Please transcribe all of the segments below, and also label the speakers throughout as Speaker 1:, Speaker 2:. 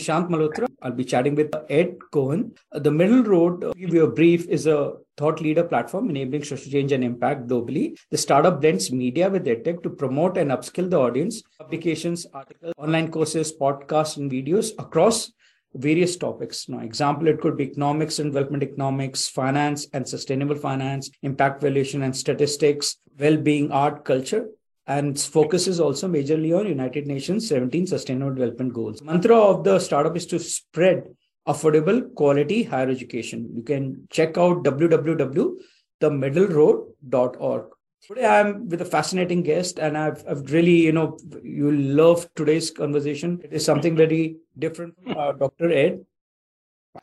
Speaker 1: Shant Malhotra. I'll be chatting with Ed Cohen. The Middle Road, to give you a brief, is a thought leader platform enabling social change and impact globally. The startup blends media with edtech to promote and upskill the audience. Publications, articles, online courses, podcasts, and videos across various topics. Now, example, it could be economics and development economics, finance and sustainable finance, impact valuation and statistics, well-being, art, culture, and focus is also majorly on United Nations 17 Sustainable Development Goals. Mantra of the startup is to spread affordable quality higher education. You can check out www.themiddleroad.org. Today I'm with a fascinating guest, and I've, I've really, you know, you love today's conversation. It is something very different from uh, Dr. Ed.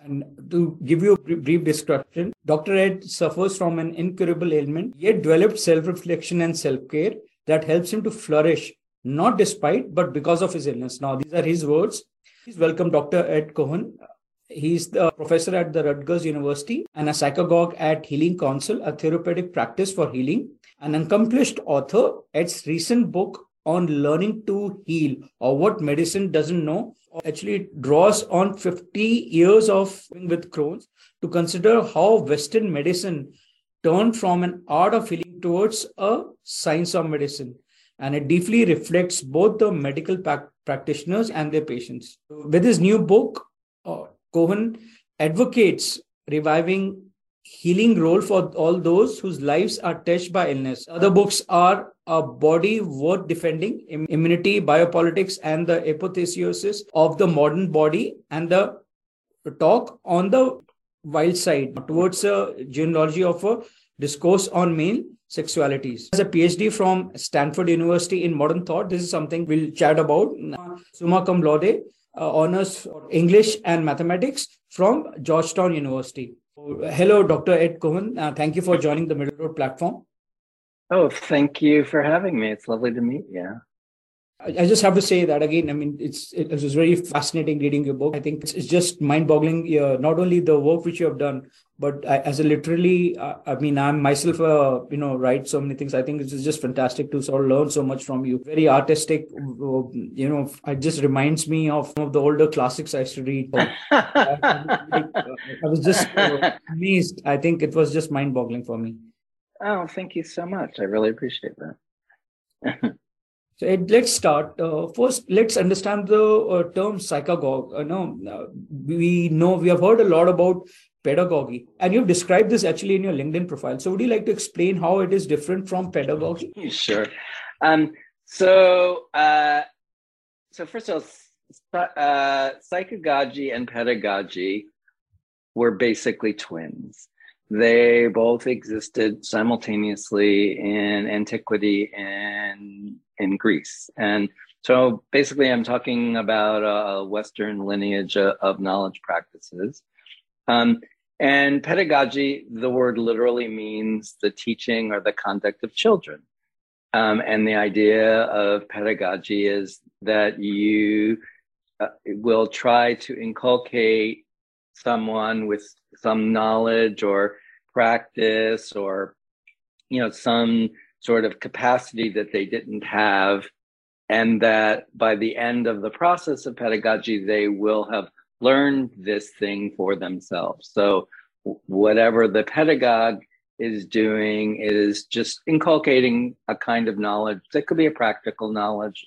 Speaker 1: And to give you a brief description, Dr. Ed suffers from an incurable ailment, yet developed self reflection and self care that helps him to flourish, not despite, but because of his illness. Now, these are his words. Please welcome Dr. Ed Cohen. He's the professor at the Rutgers University and a psychagogue at Healing Council, a therapeutic practice for healing. An accomplished author, Ed's recent book on learning to heal or what medicine doesn't know actually draws on 50 years of with Crohn's to consider how Western medicine turned from an art of healing towards a science of medicine. And it deeply reflects both the medical practitioners and their patients. With his new book, uh, Cohen advocates reviving healing role for all those whose lives are touched by illness. Other books are A Body Worth Defending, Immunity, Biopolitics, and the Apotheosis of the Modern Body, and the talk on the Wilde side towards a genealogy of a discourse on male sexualities. As a PhD from Stanford University in modern thought, this is something we'll chat about. Summa cum laude, uh, honors English and mathematics from Georgetown University. Hello, Dr. Ed Cohen. Uh, thank you for joining the Middle Road platform.
Speaker 2: Oh, thank you for having me. It's lovely to meet you.
Speaker 1: I just have to say that again. I mean, it's it, was very fascinating reading your book. I think it's, it's just mind-boggling. Uh, not only the work which you have done, but I, as a literally, uh, I mean, I'm myself, uh, you know, write so many things. I think it's just fantastic to sort of learn so much from you. Very artistic. You know, it just reminds me of some of the older classics I used to read. I was just uh, amazed. I think it was just mind-boggling for me.
Speaker 2: Oh, thank you so much. I really appreciate that.
Speaker 1: So it, let's start. Uh, first, let's understand the uh, term psychagogue. Uh, no, uh, we know we have heard a lot about pedagogy, and you've described this actually in your LinkedIn profile. So, would you like to explain how it is different from pedagogy?
Speaker 2: Sure. Um, so, uh, so first of all, uh, psychagogy and pedagogy were basically twins. They both existed simultaneously in antiquity and in Greece. And so basically, I'm talking about a Western lineage of knowledge practices. Um, and pedagogy, the word literally means the teaching or the conduct of children. Um, and the idea of pedagogy is that you uh, will try to inculcate someone with some knowledge or practice or you know some sort of capacity that they didn't have and that by the end of the process of pedagogy they will have learned this thing for themselves. So whatever the pedagogue is doing is just inculcating a kind of knowledge that could be a practical knowledge.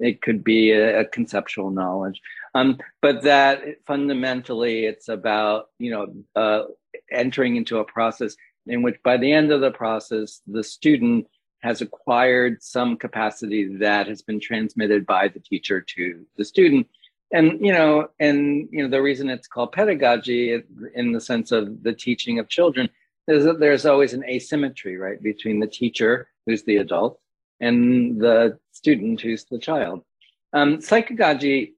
Speaker 2: It could be a, a conceptual knowledge. Um, but that fundamentally it's about you know uh, entering into a process in which by the end of the process the student has acquired some capacity that has been transmitted by the teacher to the student and you know and you know the reason it's called pedagogy in the sense of the teaching of children is that there's always an asymmetry right between the teacher who's the adult and the student who's the child um, psychagogy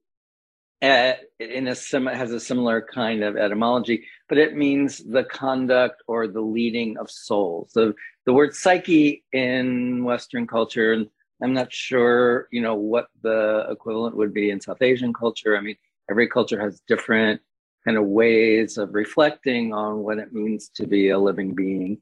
Speaker 2: uh, in a sim- has a similar kind of etymology, but it means the conduct or the leading of souls. So the word psyche in Western culture, and I'm not sure, you know, what the equivalent would be in South Asian culture. I mean, every culture has different kind of ways of reflecting on what it means to be a living being.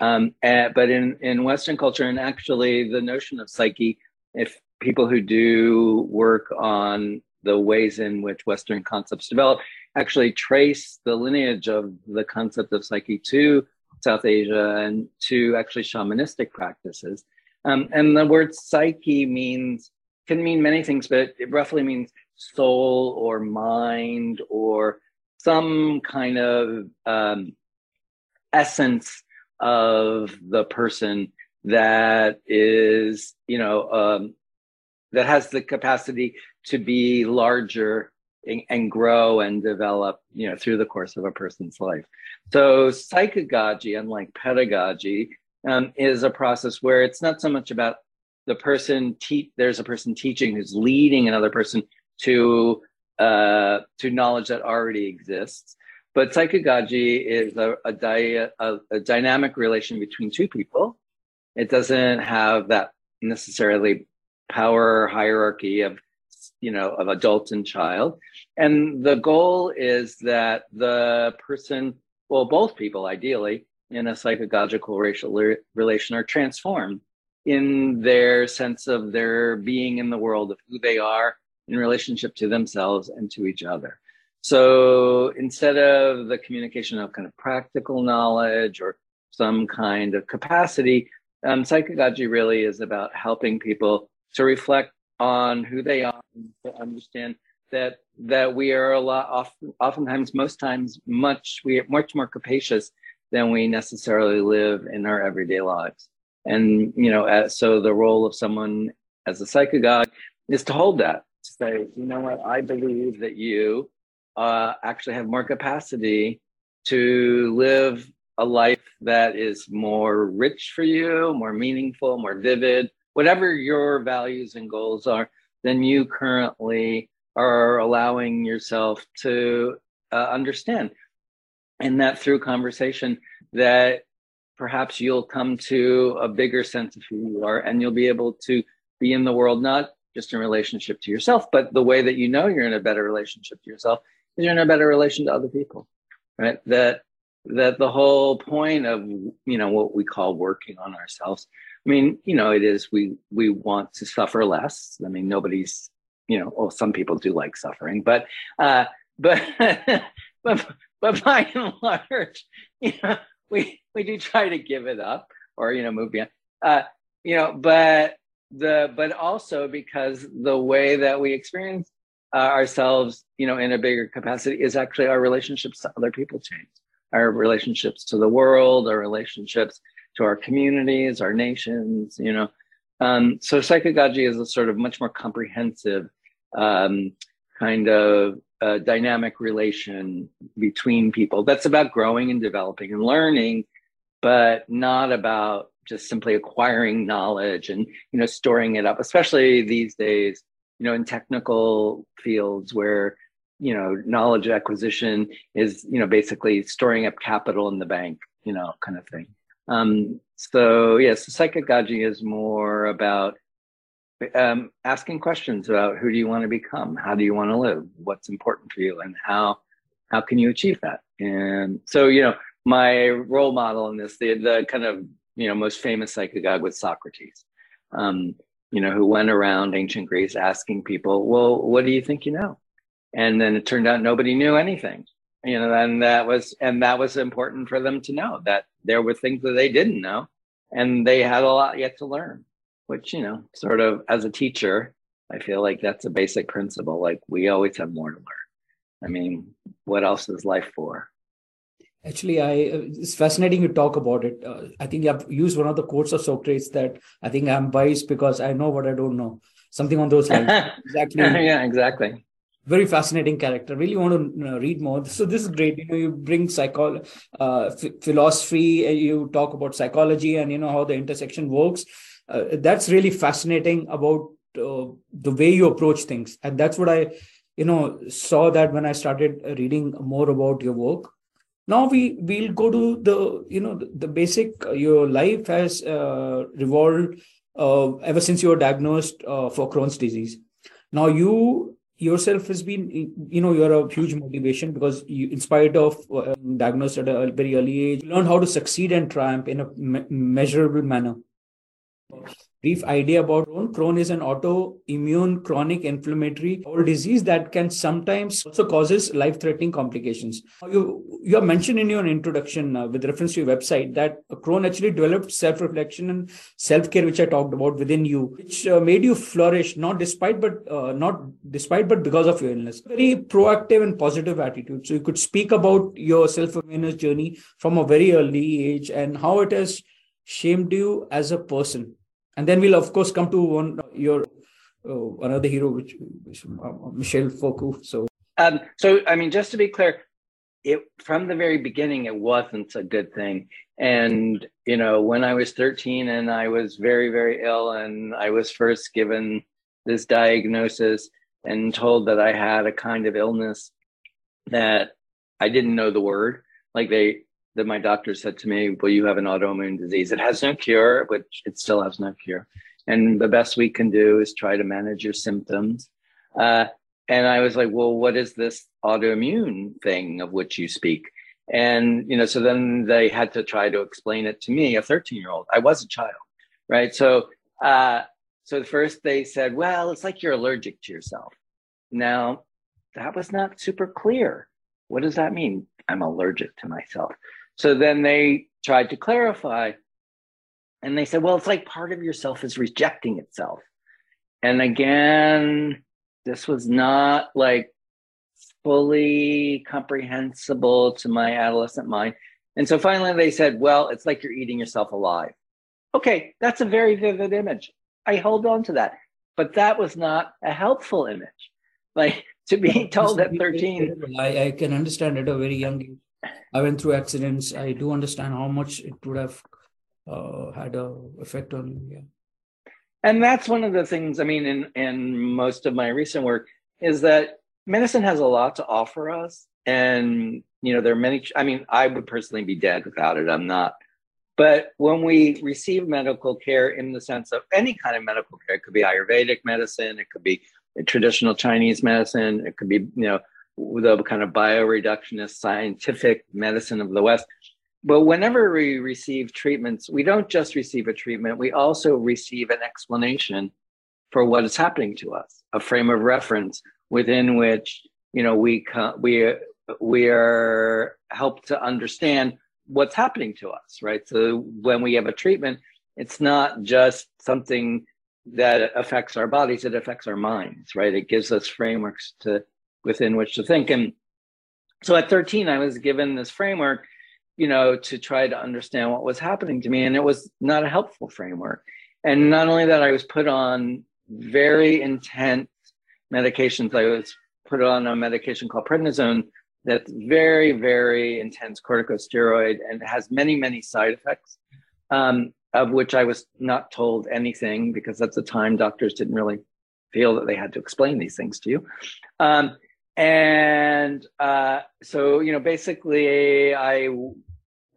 Speaker 2: Um, and, but in, in Western culture, and actually the notion of psyche, if people who do work on the ways in which Western concepts develop actually trace the lineage of the concept of psyche to South Asia and to actually shamanistic practices. Um, and the word psyche means can mean many things, but it roughly means soul or mind or some kind of um, essence of the person that is, you know, um, that has the capacity to be larger and, and, grow and develop, you know, through the course of a person's life. So psychagogy, unlike pedagogy, um, is a process where it's not so much about the person te- there's a person teaching who's leading another person to uh, to knowledge that already exists. But psychagogy is a, a, di- a, a dynamic relation between two people. It doesn't have that necessarily power hierarchy of you know of adult and child and the goal is that the person well both people ideally in a psychagogical racial relation are transformed in their sense of their being in the world of who they are in relationship to themselves and to each other. So instead of the communication of kind of practical knowledge or some kind of capacity um, psychagogy really is about helping people to reflect on who they are, and to understand that that we are a lot often, oftentimes, most times, much we are much more capacious than we necessarily live in our everyday lives. And you know, as, so the role of someone as a psychagogue is to hold that, to say, you know what, I believe that you uh, actually have more capacity to live a life that is more rich for you, more meaningful, more vivid, whatever your values and goals are, than you currently are allowing yourself to uh, understand. And that through conversation, that perhaps you'll come to a bigger sense of who you are and you'll be able to be in the world, not just in relationship to yourself, but the way that you know you're in a better relationship to yourself is you're in a better relation to other people, right? That that the whole point of you know what we call working on ourselves I mean, you know, it is we we want to suffer less. I mean, nobody's, you know, well, some people do like suffering, but uh, but but but by and large, you know, we we do try to give it up or you know move beyond. Uh, you know, but the but also because the way that we experience uh, ourselves, you know, in a bigger capacity is actually our relationships to other people change, our relationships to the world, our relationships to our communities, our nations, you know. Um, so psychagogy is a sort of much more comprehensive um, kind of uh, dynamic relation between people. That's about growing and developing and learning, but not about just simply acquiring knowledge and you know storing it up especially these days you know in technical fields where you know knowledge acquisition is you know basically storing up capital in the bank you know kind of thing. Um, so yes, psychagogy is more about um, asking questions about who do you want to become, how do you want to live, what's important for you, and how how can you achieve that. And so you know, my role model in this, the the kind of you know most famous psychagogue was Socrates. Um, you know, who went around ancient Greece asking people, well, what do you think you know? And then it turned out nobody knew anything you know and that was and that was important for them to know that there were things that they didn't know and they had a lot yet to learn which you know sort of as a teacher i feel like that's a basic principle like we always have more to learn. I mean what else is life for?
Speaker 1: Actually i it's fascinating you talk about it. Uh, i think i've used one of the quotes of socrates that i think i'm biased because i know what i don't know. Something on those lines.
Speaker 2: Exactly. Yeah exactly.
Speaker 1: Very fascinating character. Really want to uh, read more. So this is great. You know you bring psycho uh, f- philosophy uh, you talk about psychology and you know how the intersection works uh, that's really fascinating about uh, the way you approach things. And that's what i you know saw that when i started reading more about your work. Now we we'll go to the you know the, the basic uh, your life has revolved ever since you were diagnosed for crohn's disease. Now you yourself has been you know you're a huge motivation because you, in spite of uh, diagnosed at a very early age you learn how to succeed and triumph in a me- measurable manner brief idea about Crohn. Crohn is an autoimmune chronic inflammatory disease that can sometimes also causes life-threatening complications. You you have mentioned in your introduction uh, with reference to your website that Crohn actually developed self-reflection and self-care, which I talked about within you, which uh, made you flourish not despite but uh, not despite but because of your illness. Very proactive and positive attitude. So you could speak about your self-awareness journey from a very early age and how it has shaped you as a person. And then we'll of course come to one your uh, another hero which, which uh, michel foucault. So
Speaker 2: um, so i mean just to be clear it from the very beginning it wasn't a good thing. And you know when i was 13 and i was very very ill and i was first given this diagnosis and told that i had a kind of illness that i didn't know the word like they that my doctor said to me, Well, you have an autoimmune disease. It has no cure, which it still has no cure. And the best we can do is try to manage your symptoms. Uh, and I was like, Well, what is this autoimmune thing of which you speak? And, you know, so then they had to try to explain it to me, a 13 year old. I was a child, right? So, uh, so first they said, Well, it's like you're allergic to yourself. Now, that was not super clear. What does that mean? I'm allergic to myself. So then they tried to clarify and they said, well, it's like part of yourself is rejecting itself. And again, this was not like fully comprehensible to my adolescent mind. And so finally they said, well, it's like you're eating yourself alive. Okay, that's a very vivid image. I hold on to that. But that was not a helpful image. Like to be told at 13.
Speaker 1: I, I can understand at a very young age I went through accidents. I do understand how much it would have uh, had a effect on you. Yeah.
Speaker 2: And that's one of the things. I mean, in in most of my recent work, is that medicine has a lot to offer us, and you know, there are many. I mean, I would personally be dead without it. I'm not. But when we receive medical care in the sense of any kind of medical care, it could be Ayurvedic medicine, it could be traditional Chinese medicine, it could be, you know, the kind of bioreductionist scientific medicine of the West. But whenever we receive treatments, we don't just receive a treatment, we also receive an explanation for what is happening to us, a frame of reference within which you know we we we are helped to understand what's happening to us, right? So when we have a treatment, it's not just something that affects our bodies, it affects our minds, right? It gives us frameworks to within which to think. And so at 13, I was given this framework, you know, to try to understand what was happening to me. And it was not a helpful framework. And not only that, I was put on very intense medications. I was put on a medication called prednisone that's very, very intense corticosteroid and has many, many side effects, um, of which I was not told anything because at the time doctors didn't really feel that they had to explain these things to you. Um, and uh, so you know basically i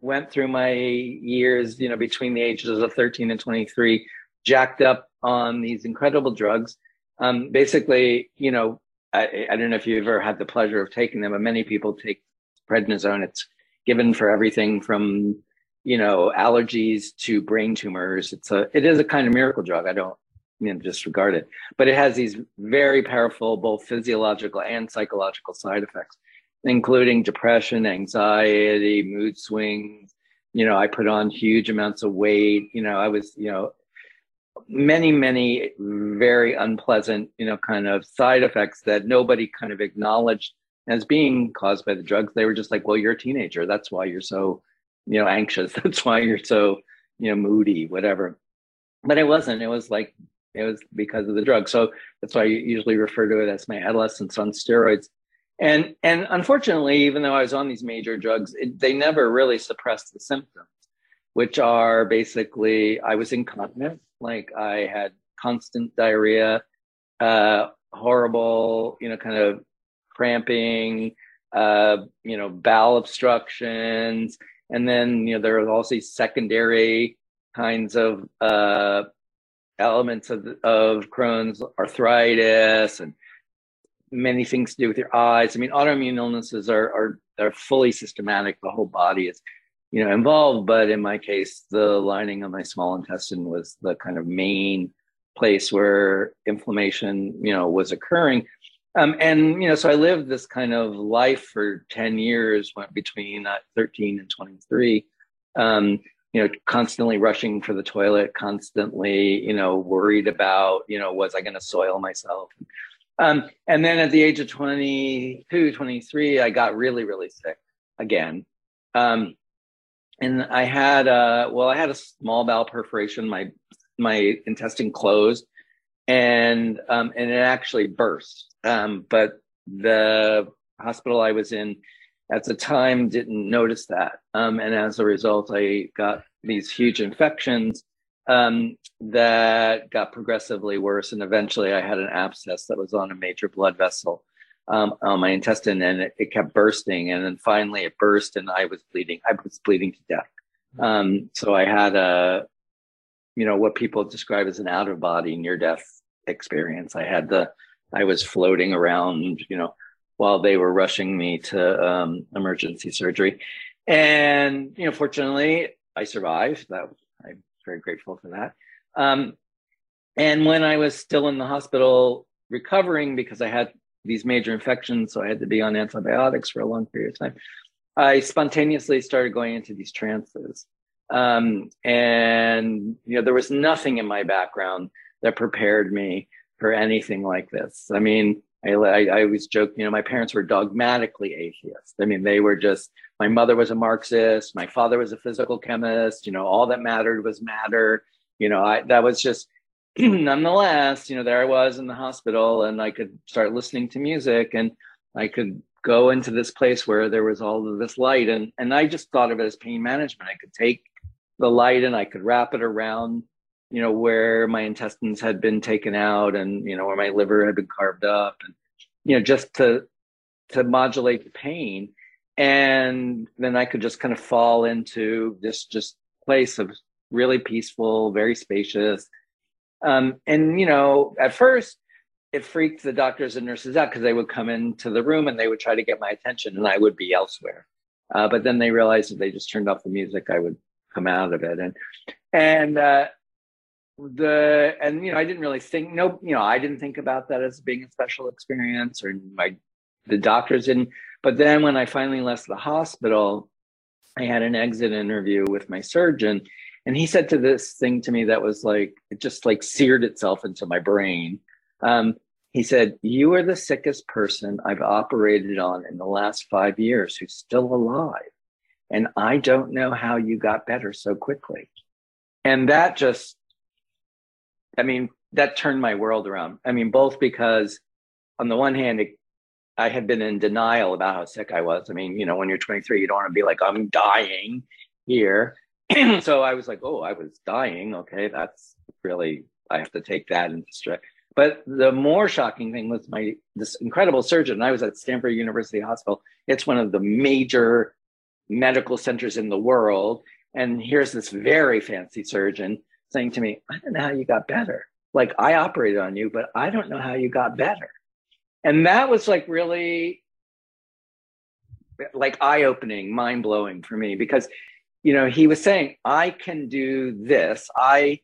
Speaker 2: went through my years you know between the ages of 13 and 23 jacked up on these incredible drugs. Um, basically you know I, I don't know if you've ever had the pleasure of taking them but many people take prednisone. It's given for everything from you know allergies to brain tumors. It's a it is a kind of miracle drug. I don't you know, disregard it. But it has these very powerful, both physiological and psychological side effects, including depression, anxiety, mood swings. You know, I put on huge amounts of weight. You know, I was, you know, many, many very unpleasant, you know, kind of side effects that nobody kind of acknowledged as being caused by the drugs. They were just like, well, you're a teenager. That's why you're so, you know, anxious. That's why you're so, you know, moody, whatever. But it wasn't. It was like it was because of the drug. So that's why I usually refer to it as my adolescence on steroids. And and unfortunately, even though I was on these major drugs, it, they never really suppressed the symptoms, which are basically I was incontinent, like I had constant diarrhea, uh, horrible, you know, kind of cramping, uh, you know, bowel obstructions, and then you know there are also these secondary kinds of uh, elements of, of Crohn's arthritis and many things to do with your eyes. I mean, autoimmune illnesses are, are, are fully systematic. The whole body is you know, involved. But in my case, the lining of my small intestine was the kind of main place where inflammation, you know, was occurring. Um, and you know, so I lived this kind of life for ten years, went between uh, thirteen and twenty-three. Um, you know, constantly rushing for the toilet, constantly, you know, worried about, you know, was I going to soil myself? Um, and then at the age of 22, 23, I got really, really sick again. Um, and I had, a, well, I had a small bowel perforation. My, my intestine closed and, um, and it actually burst. Um, but the hospital I was in at the time didn't notice that. Um, and as a result, I got these huge infections um, that got progressively worse. And eventually I had an abscess that was on a major blood vessel um, on my intestine and it, it, kept bursting. And then finally it burst and I was bleeding. I was bleeding to death. Um, so I had a, you know, what people describe as an out of body near death experience. I had the, I was floating around, you know, while they were rushing me to um, emergency surgery. And, you know, fortunately, I survived. That I'm very grateful for that. Um, and when I was still in the hospital recovering because I had these major infections, so I had to be on antibiotics for a long period of time, I spontaneously started going into these trances. Um, and, you know, there was nothing in my background that prepared me for anything like this. I mean, I, I, I always joke, you know, my parents were dogmatically atheist. I mean, they were just, my mother was a Marxist, my father was a physical chemist, you know, all that mattered was matter. You know, I, that was just, nonetheless, you know, there I was in the hospital and I could start listening to music and I could go into this place where there was all of this light. And, and I just thought of it as pain management. I could take the light and I could wrap it around you know, where my intestines had been taken out and, you know, where my liver had been carved up and, you know, just to, to modulate the pain. And then I could just kind of fall into this just place of really peaceful, very spacious. Um, and, you know, at first it freaked the doctors and nurses out because they would come into the room and they would try to get my attention and I would be elsewhere. Uh, but then they realized if they just turned off the music, I would come out of it. And, and, uh, the and you know i didn't really think no you know i didn't think about that as being a special experience or my the doctors didn't. But then when i finally left the hospital i had an exit interview with my surgeon and he said to this thing to me that was like it just like seared itself into my brain. Um, he said you are the sickest person i've operated on in the last five years who's still alive and i don't know how you got better so quickly. And that just I mean, that turned my world around. I mean, both because on the one hand, it, I had been in denial about how sick I was. I mean, you know, when you're 23, you don't want to be like, I'm dying here. so I was like, oh, I was dying. Okay, that's really, I have to take that into stress. But the more shocking thing was my this incredible surgeon. I was at Stanford University Hospital. It's one of the major medical centers in the world. And here's this very fancy surgeon saying to me, I don't know how you got better. Like I operated on you, but I don't know how you got better. And that was like really like eye opening, mind blowing for me because, you know, he was saying, I can do this. I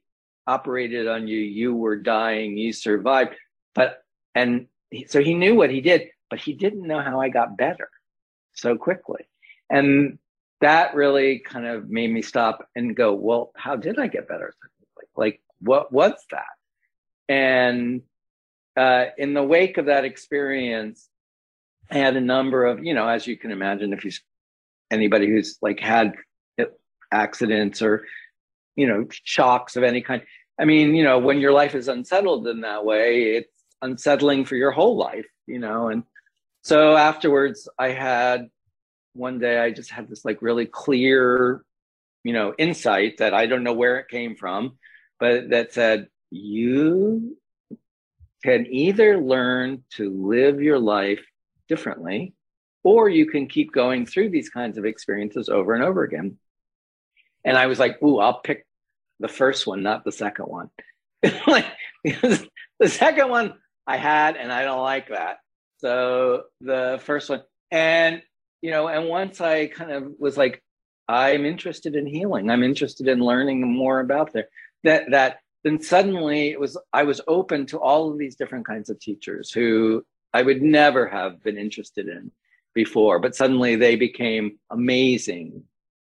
Speaker 2: operated on you. You were dying. You survived. But, and so he knew what he did, but he didn't know how I got better so quickly. And that really kind of made me stop and go, well, how did I get better? Like, what was that? And uh, in the wake of that experience, I had a number of, you know, as you can imagine, if you anybody who's like had accidents or, you know, shocks of any kind. I mean, you know, when your life is unsettled in that way, it's unsettling for your whole life, you know. And so afterwards, I had one day, I just had this like really clear, you know, insight that I don't know where it came from but that said, you can either learn to live your life differently, or you can keep going through these kinds of experiences over and over again. And I was like, ooh, I'll pick the first one, not the second one. like the second one I had, and I don't like that. So the first one, and you know, and once I kind of was like, I'm interested in healing. I'm interested in learning more about there. That that then suddenly it was I was open to all of these different kinds of teachers who I would never have been interested in before, but suddenly they became amazing,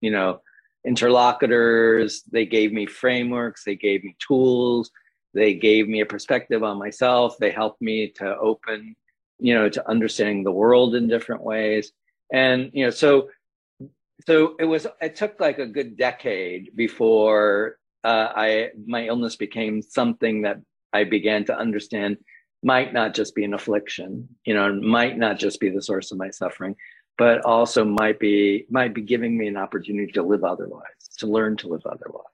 Speaker 2: you know, interlocutors. They gave me frameworks, they gave me tools, they gave me a perspective on myself. They helped me to open, you know, to understanding the world in different ways. And, you know, so so it was it took like a good decade before uh, I my illness became something that I began to understand might not just be an affliction, you know, might not just be the source of my suffering, but also might be might be giving me an opportunity to live otherwise, to learn to live otherwise.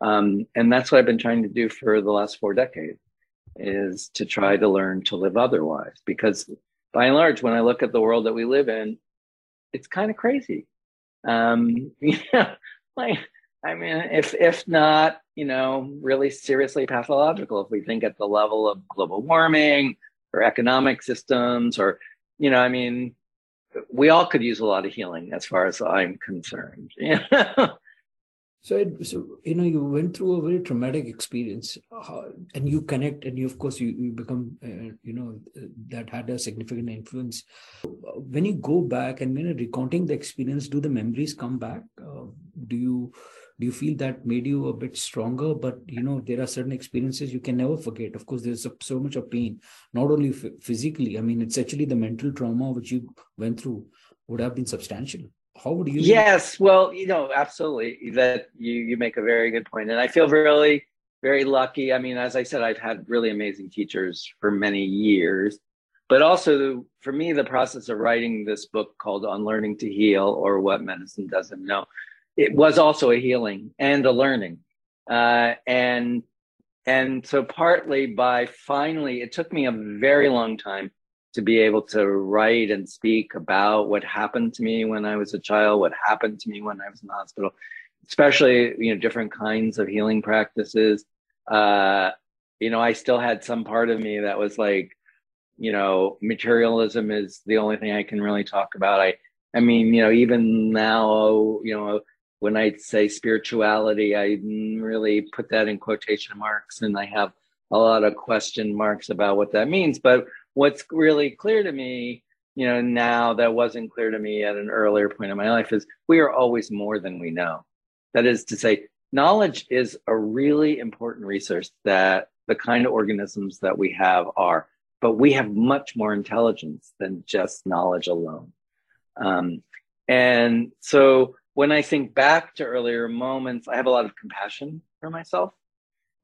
Speaker 2: Um, and that's what I've been trying to do for the last four decades is to try to learn to live otherwise. Because by and large, when I look at the world that we live in, it's kind of crazy. Um, you know, like I mean, if if not, you know, really seriously pathological, if we think at the level of global warming or economic systems, or you know, I mean, we all could use a lot of healing, as far as I'm concerned. You know?
Speaker 1: So, so you know, you went through a very traumatic experience, uh, and you connect, and you, of course, you, you become, uh, you know, that had a significant influence. When you go back and you know, recounting the experience, do the memories come back? Uh, do you do you feel that made you a bit stronger? But you know, there are certain experiences you can never forget. Of course, there's so much of pain, not only physically. I mean, it's actually the mental trauma which you went through would have been substantial how would you
Speaker 2: yes well you know absolutely that you you make a very good point and i feel really very lucky i mean as i said i've had really amazing teachers for many years but also for me the process of writing this book called on learning to heal or what medicine doesn't know it was also a healing and a learning uh, and and so partly by finally it took me a very long time to be able to write and speak about what happened to me when I was a child, what happened to me when I was in the hospital, especially you know different kinds of healing practices. Uh, you know, I still had some part of me that was like, you know, materialism is the only thing I can really talk about. I, I mean, you know, even now, you know, when I say spirituality, I really put that in quotation marks, and I have a lot of question marks about what that means. But what's really clear to me you know now that wasn't clear to me at an earlier point in my life is we are always more than we know that is to say knowledge is a really important resource that the kind of organisms that we have are but we have much more intelligence than just knowledge alone um, and so when i think back to earlier moments i have a lot of compassion for myself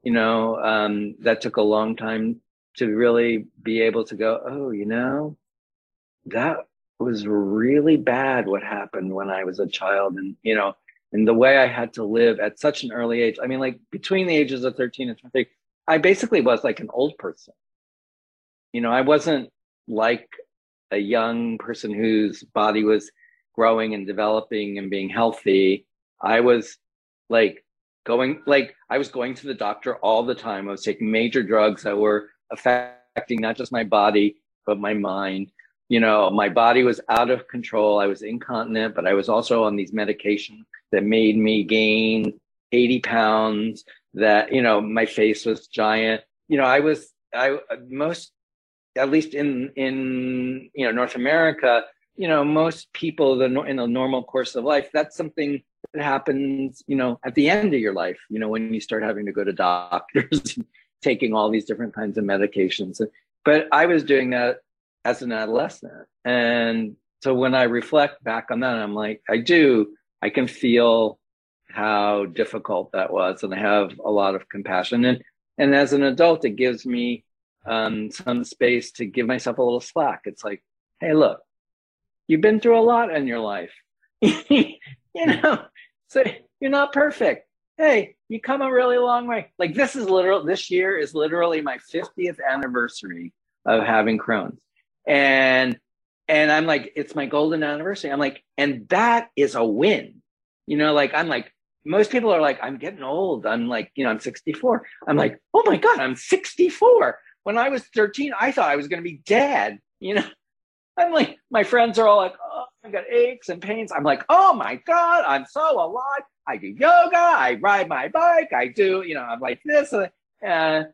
Speaker 2: you know um, that took a long time to really be able to go, oh, you know, that was really bad what happened when I was a child. And, you know, and the way I had to live at such an early age. I mean, like between the ages of 13 and 20, I basically was like an old person. You know, I wasn't like a young person whose body was growing and developing and being healthy. I was like going, like, I was going to the doctor all the time. I was taking major drugs that were affecting not just my body, but my mind. You know, my body was out of control. I was incontinent, but I was also on these medications that made me gain 80 pounds, that, you know, my face was giant. You know, I was, I, most, at least in, in, you know, North America, you know, most people the, in a normal course of life, that's something that happens, you know, at the end of your life, you know, when you start having to go to doctors taking all these different kinds of medications. But I was doing that as an adolescent. And so when I reflect back on that, I'm like, I do, I can feel how difficult that was. And I have a lot of compassion. And, and as an adult, it gives me um, some space to give myself a little slack. It's like, hey, look, you've been through a lot in your life. you hmm. know, so you're not perfect hey, you come a really long way. Like this is literal, this year is literally my 50th anniversary of having Crohn's. And and I'm like, it's my golden anniversary. I'm like, and that is a win. You know, like I'm like, most people are like, I'm getting old. I'm like, you know, I'm 64. I'm like, oh my God, I'm 64. When I was 13, I thought I was gonna be dead, you know. I'm like, my friends are all like, oh, I've got aches and pains. I'm like, oh my God, I'm so alive. I do yoga, I ride my bike, I do, you know, I'm like this. Uh,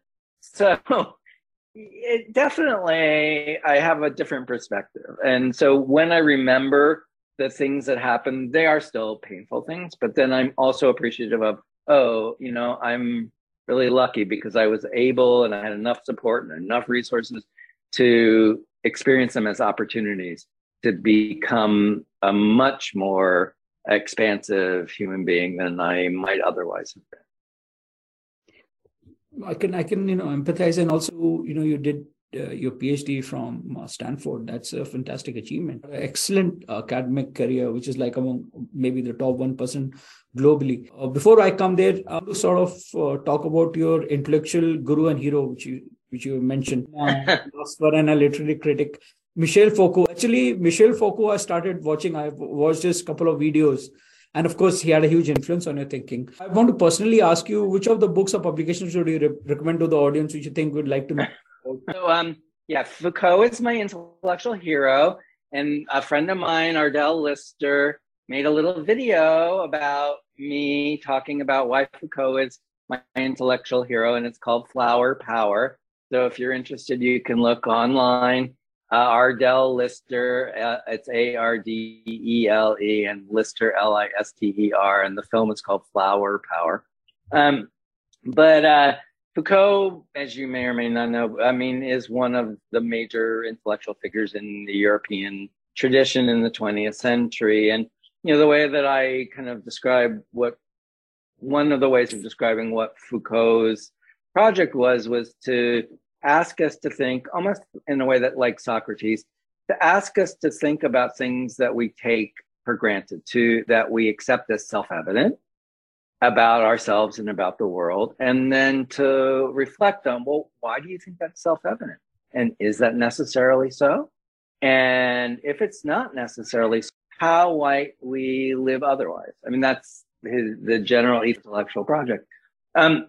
Speaker 2: so it definitely, I have a different perspective. And so when I remember the things that happened, they are still painful things, but then I'm also appreciative of, oh, you know, I'm really lucky because I was able and I had enough support and enough resources to experience them as opportunities to become a much more expansive human being than I might otherwise have been.
Speaker 1: I can I can you know empathize and also you know you did uh, your PhD from uh, Stanford. That's a fantastic achievement. Excellent academic career, which is like among maybe the top one percent globally. Uh, before I come there, I to sort of uh, talk about your intellectual guru and hero, which you which you mentioned, philosopher and a literary critic, Michel Foucault. Actually, Michel Foucault, I started watching. I watched his couple of videos. And of course, he had a huge influence on your thinking. I want to personally ask you, which of the books or publications would you re- recommend to the audience which you think would like to know?
Speaker 2: so, um, yeah, Foucault is my intellectual hero. And a friend of mine, Ardele Lister, made a little video about me talking about why Foucault is my intellectual hero, and it's called Flower Power. So if you're interested, you can look online uh, Ardele Lister, uh, it's A R D E L E, and Lister L I S T E R, and the film is called Flower Power. Um, but uh, Foucault, as you may or may not know, I mean, is one of the major intellectual figures in the European tradition in the 20th century. And, you know, the way that I kind of describe what one of the ways of describing what Foucault's project was, was to ask us to think almost in a way that like Socrates, to ask us to think about things that we take for granted, to that we accept as self-evident about ourselves and about the world, and then to reflect on, well, why do you think that's self-evident? And is that necessarily so? And if it's not necessarily so, how might we live otherwise? I mean, that's his, the general intellectual project. Um,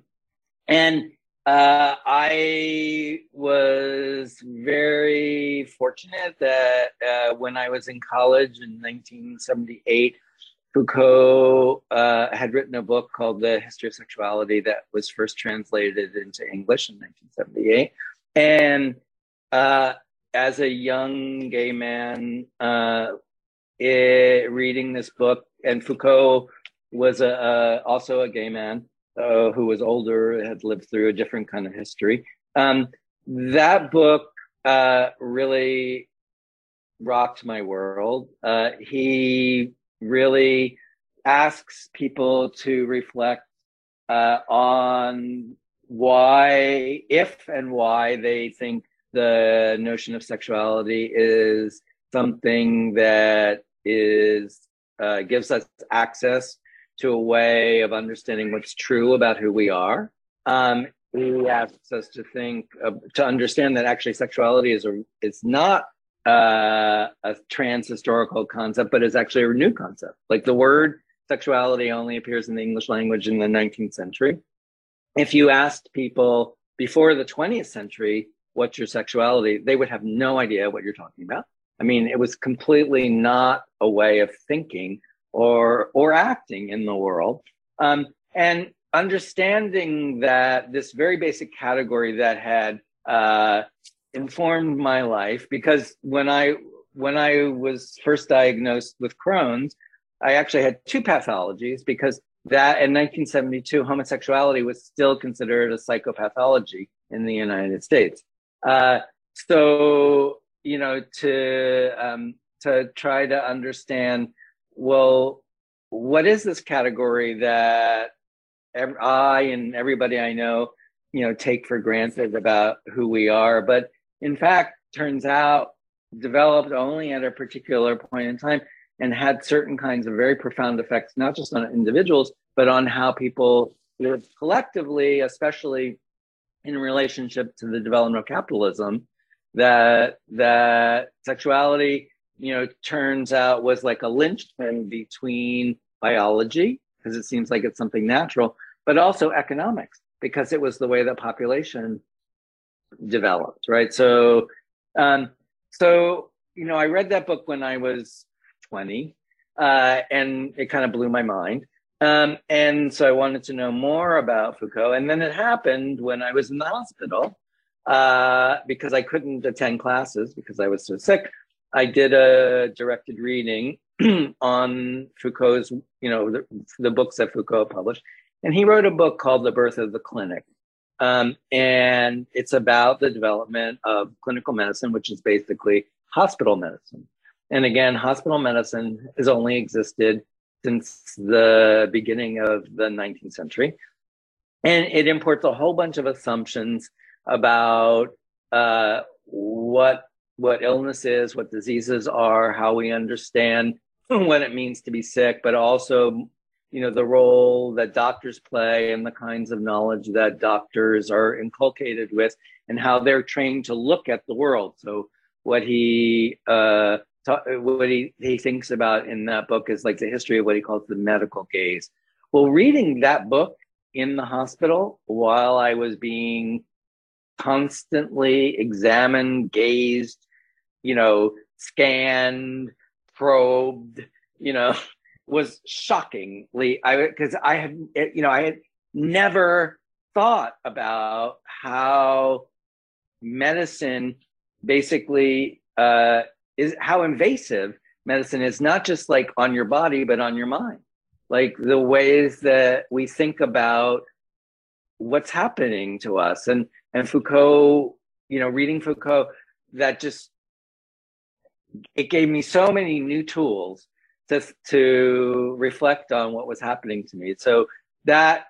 Speaker 2: and uh, I was very fortunate that uh, when I was in college in 1978, Foucault uh, had written a book called The History of Sexuality that was first translated into English in 1978. And uh, as a young gay man, uh, it, reading this book, and Foucault was a, also a gay man uh, who was older, had lived through a different kind of history. Um, that book uh, really rocked my world. Uh, he really asks people to reflect uh, on why, if and why they think the notion of sexuality is something that is uh, gives us access to a way of understanding what's true about who we are. Um, he asks us to think, to understand that actually sexuality is a is not uh, a trans historical concept, but is actually a new concept. Like the word sexuality only appears in the English language in the 19th century. If you asked people before the 20th century, what's your sexuality, they would have no idea what you're talking about. I mean, it was completely not a way of thinking or or acting in the world. Um, and understanding that this very basic category that had uh, informed my life because when i when i was first diagnosed with crohn's i actually had two pathologies because that in 1972 homosexuality was still considered a psychopathology in the united states. Uh, so you know to um, to try to understand well, what is this category that I and everybody I know, you know, take for granted about who we are, but in fact, turns out developed only at a particular point in time and had certain kinds of very profound effects, not just on individuals, but on how people live collectively, especially in relationship to the development of capitalism. That that sexuality you know, turns out was like a linchpin between biology, because it seems like it's something natural, but also economics, because it was the way that population developed, right? So, um, so you know, I read that book when I was 20, uh, and it kind of blew my mind. Um, and so I wanted to know more about Foucault. And then it happened when I was in the hospital uh, because I couldn't attend classes because I was so sick. I did a directed reading on Foucault's, you know, the, the, books that Foucault published. And he wrote a book called The Birth of the Clinic. Um, and it's about the development of clinical medicine, which is basically hospital medicine. And again, hospital medicine has only existed since the beginning of the 19th century. And it imports a whole bunch of assumptions about uh, what what illness is, what diseases are, how we understand what it means to be sick, but also you know the role that doctors play and the kinds of knowledge that doctors are inculcated with and how they're trained to look at the world so what he uh, what he, he thinks about in that book is like the history of what he calls the medical gaze. Well, reading that book in the hospital while I was being constantly examined, gazed, you know, scanned, probed, you know, was shockingly I because I had you know I had never thought about how medicine basically uh, is how invasive medicine is not just like on your body but on your mind. Like the ways that we think about what's happening to us and and foucault you know reading foucault that just it gave me so many new tools to to reflect on what was happening to me so that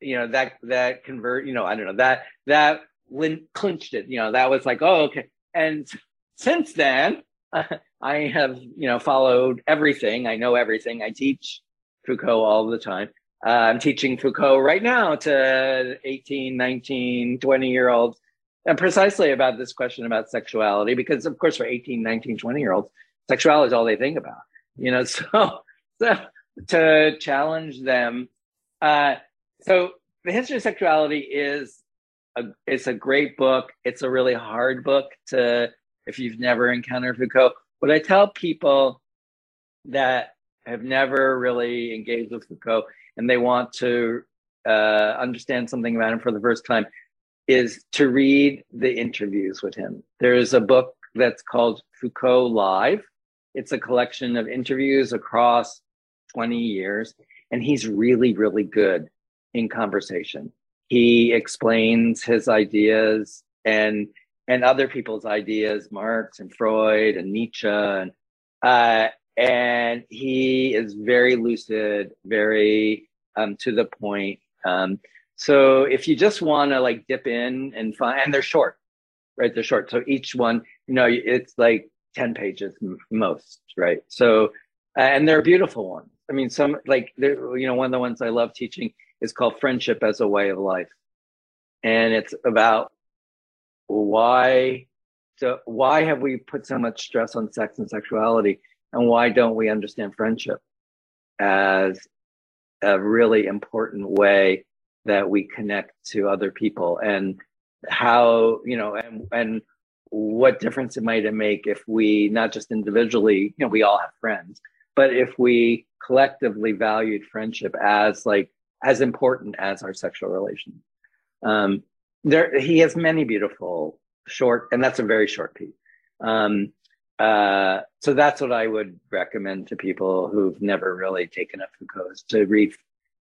Speaker 2: you know that that convert you know i don't know that that clinched it you know that was like oh okay and since then I have, you know, followed everything. I know everything. I teach Foucault all the time. Uh, I'm teaching Foucault right now to 18, 19, 20 year olds, and precisely about this question about sexuality, because of course, for 18, 19, 20 year olds, sexuality is all they think about, you know, so, so to challenge them. Uh, so the history of sexuality is a, it's a great book. It's a really hard book to if you've never encountered Foucault. What I tell people that have never really engaged with Foucault and they want to uh, understand something about him for the first time is to read the interviews with him. There is a book that's called Foucault Live. It's a collection of interviews across 20 years, and he's really, really good in conversation. He explains his ideas and and other people's ideas, Marx and Freud and Nietzsche, and uh, and he is very lucid, very um, to the point. Um, so if you just want to like dip in and find, and they're short, right? They're short. So each one, you know, it's like ten pages most, right? So and they're beautiful ones. I mean, some like you know, one of the ones I love teaching is called "Friendship as a Way of Life," and it's about why so why have we put so much stress on sex and sexuality and why don't we understand friendship as a really important way that we connect to other people and how you know and and what difference it might make if we not just individually you know we all have friends but if we collectively valued friendship as like as important as our sexual relations um there he has many beautiful short, and that's a very short piece. Um, uh, so that's what I would recommend to people who've never really taken up Foucault's to read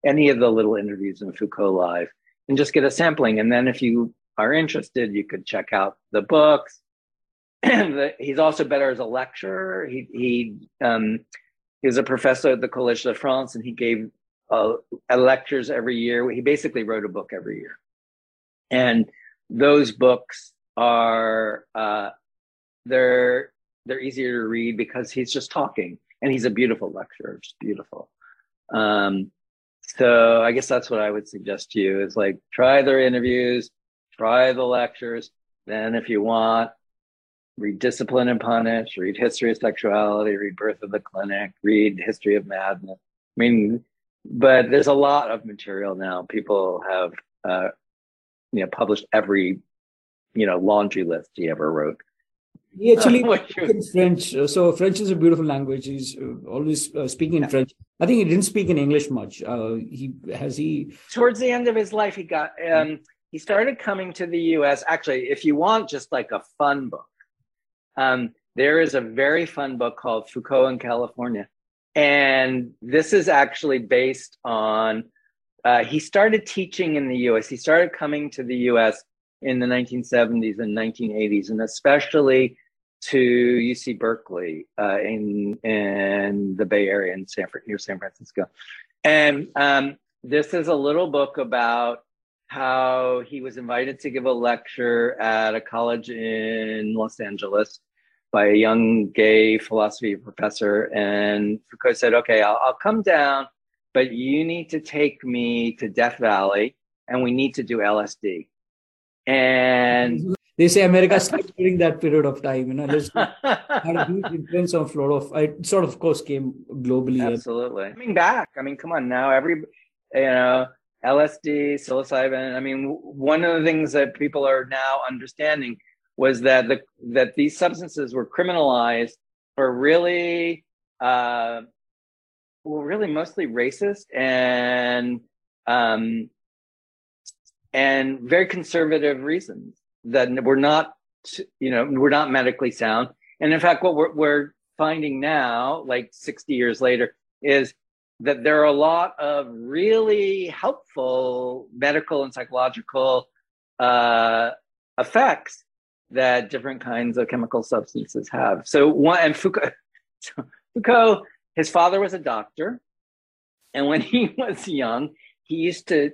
Speaker 2: any of the little interviews in Foucault Live and just get a sampling. And then if you are interested, you could check out the books. he's also better as a lecturer. He he um, he was a professor at the Collège de France, and he gave uh, lectures every year. He basically wrote a book every year. And those books are uh, they're they're easier to read because he's just talking and he's a beautiful lecturer, just beautiful. Um, so I guess that's what I would suggest to you is like try their interviews, try the lectures. Then if you want, read Discipline and Punish, read History of Sexuality, read Birth of the Clinic, read History of Madness. I mean, but there's a lot of material now. People have uh, you know published every you know laundry list he ever wrote
Speaker 1: He actually in French. So French is a beautiful language. He's uh, always uh, speaking in French. I think he didn't speak in English much. Uh, he has he.
Speaker 2: Towards the end of his life, he got. Um, he started coming to the U.S. Actually, if you want just like a fun book, um, there is a very fun book called Foucault in California, and this is actually based on. Uh, he started teaching in the U.S. He started coming to the U.S. in the 1970s and 1980s, and especially to UC Berkeley uh, in in the Bay Area in San near San Francisco, and um, this is a little book about how he was invited to give a lecture at a college in Los Angeles by a young gay philosophy professor, and Foucault said, "Okay, I'll, I'll come down, but you need to take me to Death Valley, and we need to do LSD." And
Speaker 1: they say America started during that period of time. You know, had a huge influence on a lot of. It sort of, of course, came globally.
Speaker 2: Absolutely, coming back. I mean, come on now, every you know. LSD, psilocybin. I mean, one of the things that people are now understanding was that the that these substances were criminalized for really, uh, well, really mostly racist and um, and very conservative reasons that we're not, you know, we're not medically sound. And in fact, what we're, we're finding now, like 60 years later, is that there are a lot of really helpful medical and psychological uh, effects that different kinds of chemical substances have. So one and Foucault, Foucault, his father was a doctor, and when he was young, he used to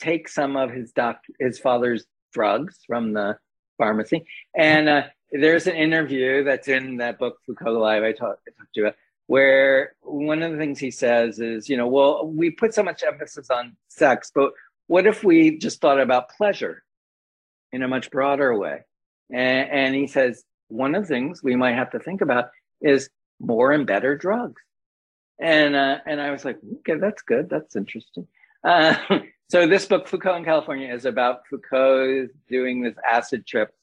Speaker 2: take some of his doc his father's drugs from the pharmacy. And uh, there's an interview that's in that book, Foucault Live, I talked, I talked to you about, where one of the things he says is, you know, well, we put so much emphasis on sex, but what if we just thought about pleasure in a much broader way? And, and he says, one of the things we might have to think about is more and better drugs. And uh, and I was like, okay, that's good. That's interesting. Uh, so this book, Foucault in California, is about Foucault doing this acid trip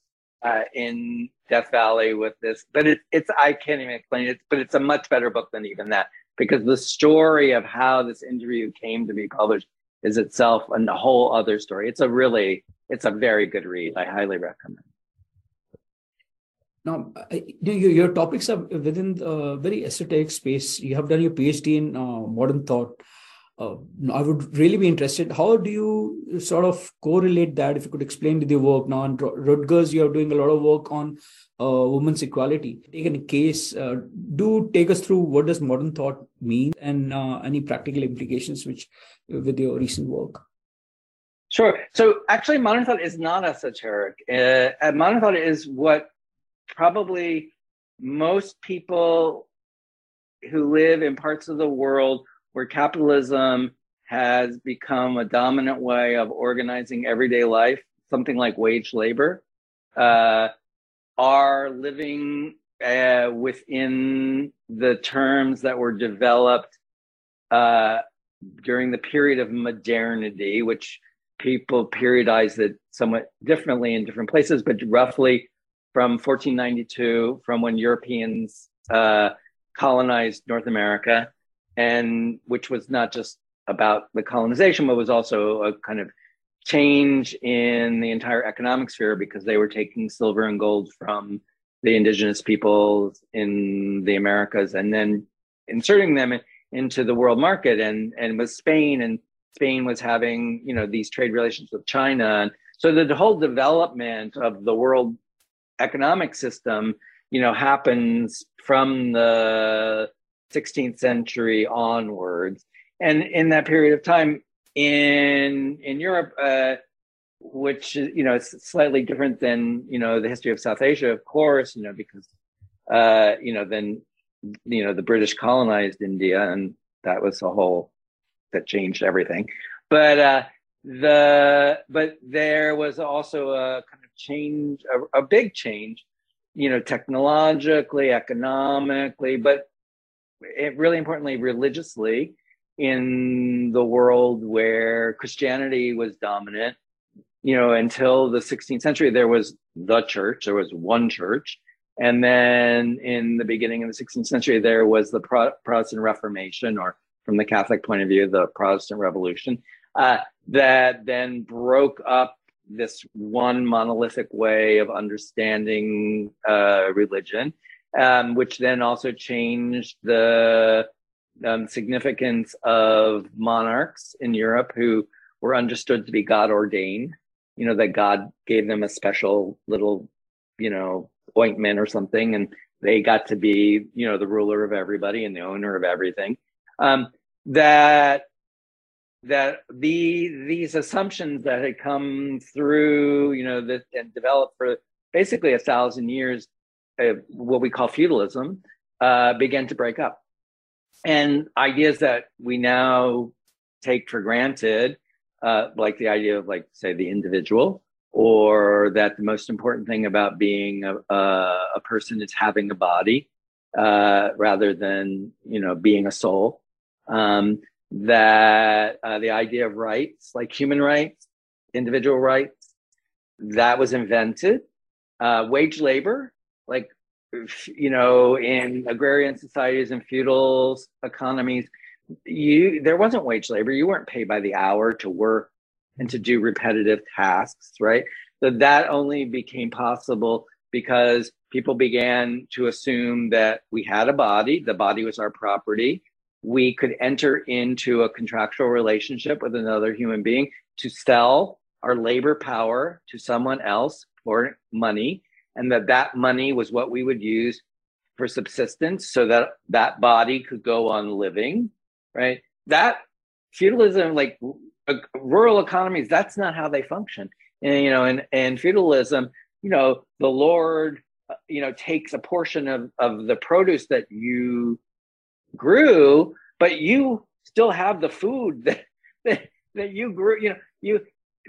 Speaker 2: uh, in Death Valley with this. But it, it's I can't even explain it. But it's a much better book than even that because the story of how this interview came to be published is itself a whole other story. It's a really, it's a very good read. I highly recommend.
Speaker 1: Now, your, your topics are within the very esoteric space. You have done your PhD in uh, modern thought uh, I would really be interested. How do you sort of correlate that? If you could explain with your work now, on Rutgers, you are doing a lot of work on uh, women's equality. Take a case. Uh, do take us through what does modern thought mean and uh, any practical implications which with your recent work.
Speaker 2: Sure. So actually, modern thought is not esoteric. Uh, modern thought is what probably most people who live in parts of the world where capitalism has become a dominant way of organizing everyday life, something like wage labor, uh, are living uh, within the terms that were developed uh, during the period of modernity, which people periodize it somewhat differently in different places, but roughly from 1492, from when Europeans uh, colonized North America and which was not just about the colonization, but was also a kind of change in the entire economic sphere because they were taking silver and gold from the indigenous peoples in the Americas and then inserting them into the world market. And and with Spain and Spain was having you know these trade relations with China. And so the whole development of the world economic system you know happens from the 16th century onwards. And in that period of time in in Europe, uh, which you know is slightly different than you know the history of South Asia, of course, you know because uh, you know then you know the British colonized India, and that was a whole that changed everything. But uh, the but there was also a kind of change, a, a big change, you know, technologically, economically, but really importantly, religiously in the world where Christianity was dominant. You know, until the 16th century, there was the church, there was one church, And then in the beginning of the 16th century, there was the Pro- Protestant Reformation, or from the Catholic point of view, the Protestant Revolution, uh, that then broke up this one monolithic way of understanding uh, religion, um, which then also changed the um, significance of monarchs in Europe who were understood to be God ordained. You know, that God gave them a special little, you know, ointment or something, and they got to be, you know, the ruler of everybody and the owner of everything. Um, that that the these assumptions that had come through, you know, that and developed for basically a thousand years, uh, what we call feudalism, uh, began to break up, and ideas that we now take for granted, uh, like the idea of like say the individual, or that the most important thing about being a, a, person is having a body uh, rather than you know being a soul. Um, that uh, the idea of rights, like human rights, individual rights, that was invented. Uh, wage labor, like you know, in agrarian societies and feudal economies, you there wasn't wage labor. You weren't paid by the hour to work and to do repetitive tasks, right? So that only became possible because people began to assume that we had a body, the body was our property, we could enter into a contractual relationship with another human being to sell our labor power to someone else for money and that that money was what we would use for subsistence so that that body could go on living right? That feudalism like uh, rural economies that's not how they function. And you know and and feudalism you know the lord uh, you know takes a portion of of the produce that you grew, but you still have the food that, that, that you grew, you know, you,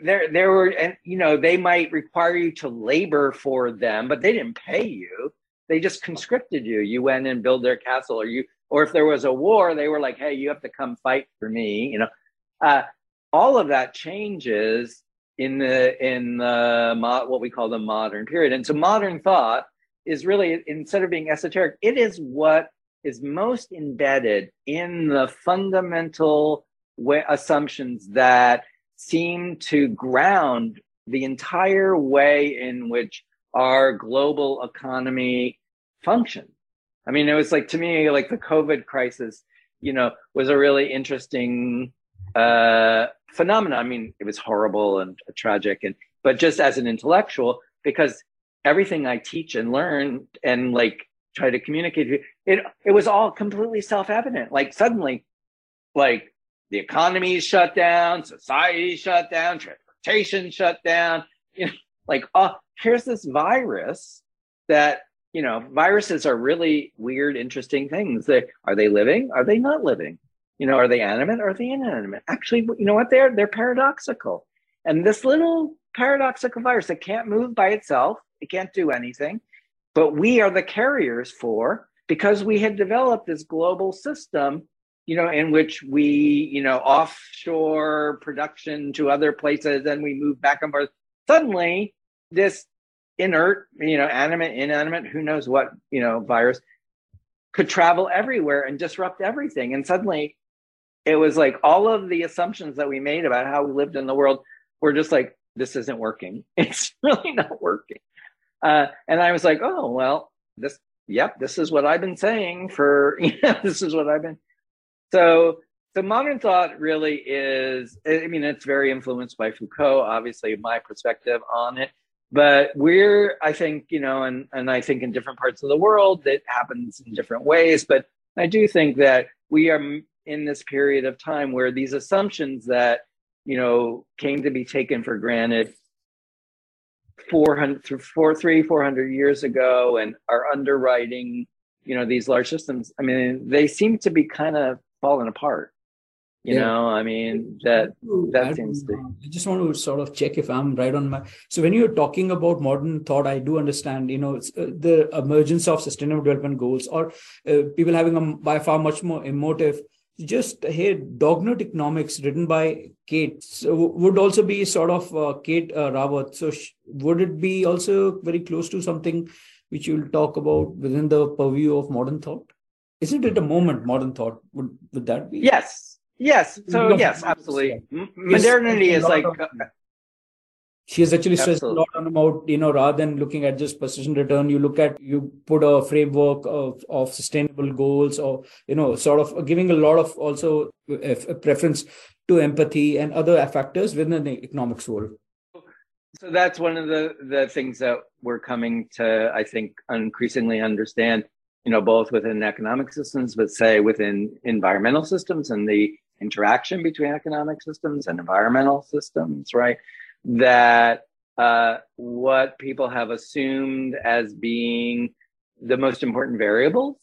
Speaker 2: there, there were, and you know, they might require you to labor for them, but they didn't pay you. They just conscripted you. You went and build their castle, or you, or if there was a war, they were like, "Hey, you have to come fight for me." You know, uh, all of that changes in the in the what we call the modern period. And so, modern thought is really instead of being esoteric, it is what is most embedded in the fundamental way, assumptions that seem to ground the entire way in which our global economy functions. I mean, it was like to me, like the COVID crisis, you know, was a really interesting uh, phenomenon. I mean, it was horrible and tragic, and but just as an intellectual, because everything I teach and learn and like try to communicate it it was all completely self-evident like suddenly like the economy is shut down society shut down transportation shut down. You know like oh here's this virus that you know viruses are really weird interesting things. They are they living? Are they not living? You know are they animate? Are they inanimate? Actually you know what? They're they're paradoxical. And this little paradoxical virus that can't move by itself it can't do anything but we are the carriers for because we had developed this global system you know in which we you know offshore production to other places and we move back and forth. Suddenly this inert you know animate inanimate who knows what you know virus could travel everywhere and disrupt everything. And suddenly it was like all of the assumptions that we made about how we lived in the world were just like this isn't working. It's really not working. Uh, and I was like, oh, well, this, yep, this is what I've been saying for, you know, this is what I've been. So, so modern thought really is, I mean, it's very influenced by Foucault, obviously, my perspective on it. But we're, I think, you know, and, and I think in different parts of the world that happens in different ways. But I do think that we are in this period of time where these assumptions that, you know, came to be taken for granted 400 through four, three, 400 years ago and are underwriting, you know, these large systems. I mean, they seem to be kind of falling apart. You yeah. know, I mean, that that seems to.
Speaker 1: I just want to sort of check if I'm right on my. So when you're talking about modern thought, I do understand, you know, uh, the emergence of sustainable development goals or uh, people having a by far much more emotive just here doughnut economics written by kate so would also be sort of uh, kate uh, raworth so sh- would it be also very close to something which you'll talk about within the purview of modern thought? Isn't it a moment modern thought? Would would that be?
Speaker 2: Yes. Yes. So yes, absolutely. Modernity is like
Speaker 1: uh, she has actually stressed Absolutely. a lot on about you know rather than looking at just persistent return you look at you put a framework of, of sustainable goals or you know sort of giving a lot of also a, a preference to empathy and other factors within the economics world
Speaker 2: so that's one of the the things that we're coming to i think increasingly understand you know both within economic systems but say within environmental systems and the interaction between economic systems and environmental systems right? That uh, what people have assumed as being the most important variables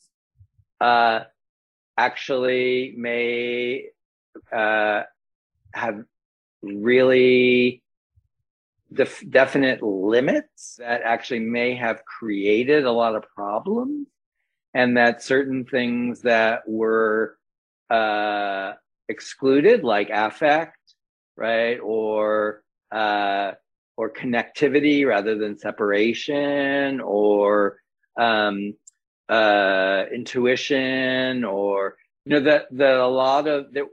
Speaker 2: uh, actually may uh, have really def- definite limits that actually may have created a lot of problems and that certain things that were uh, excluded like affect right or uh, or connectivity rather than separation or um, uh, intuition or you know that that a lot of that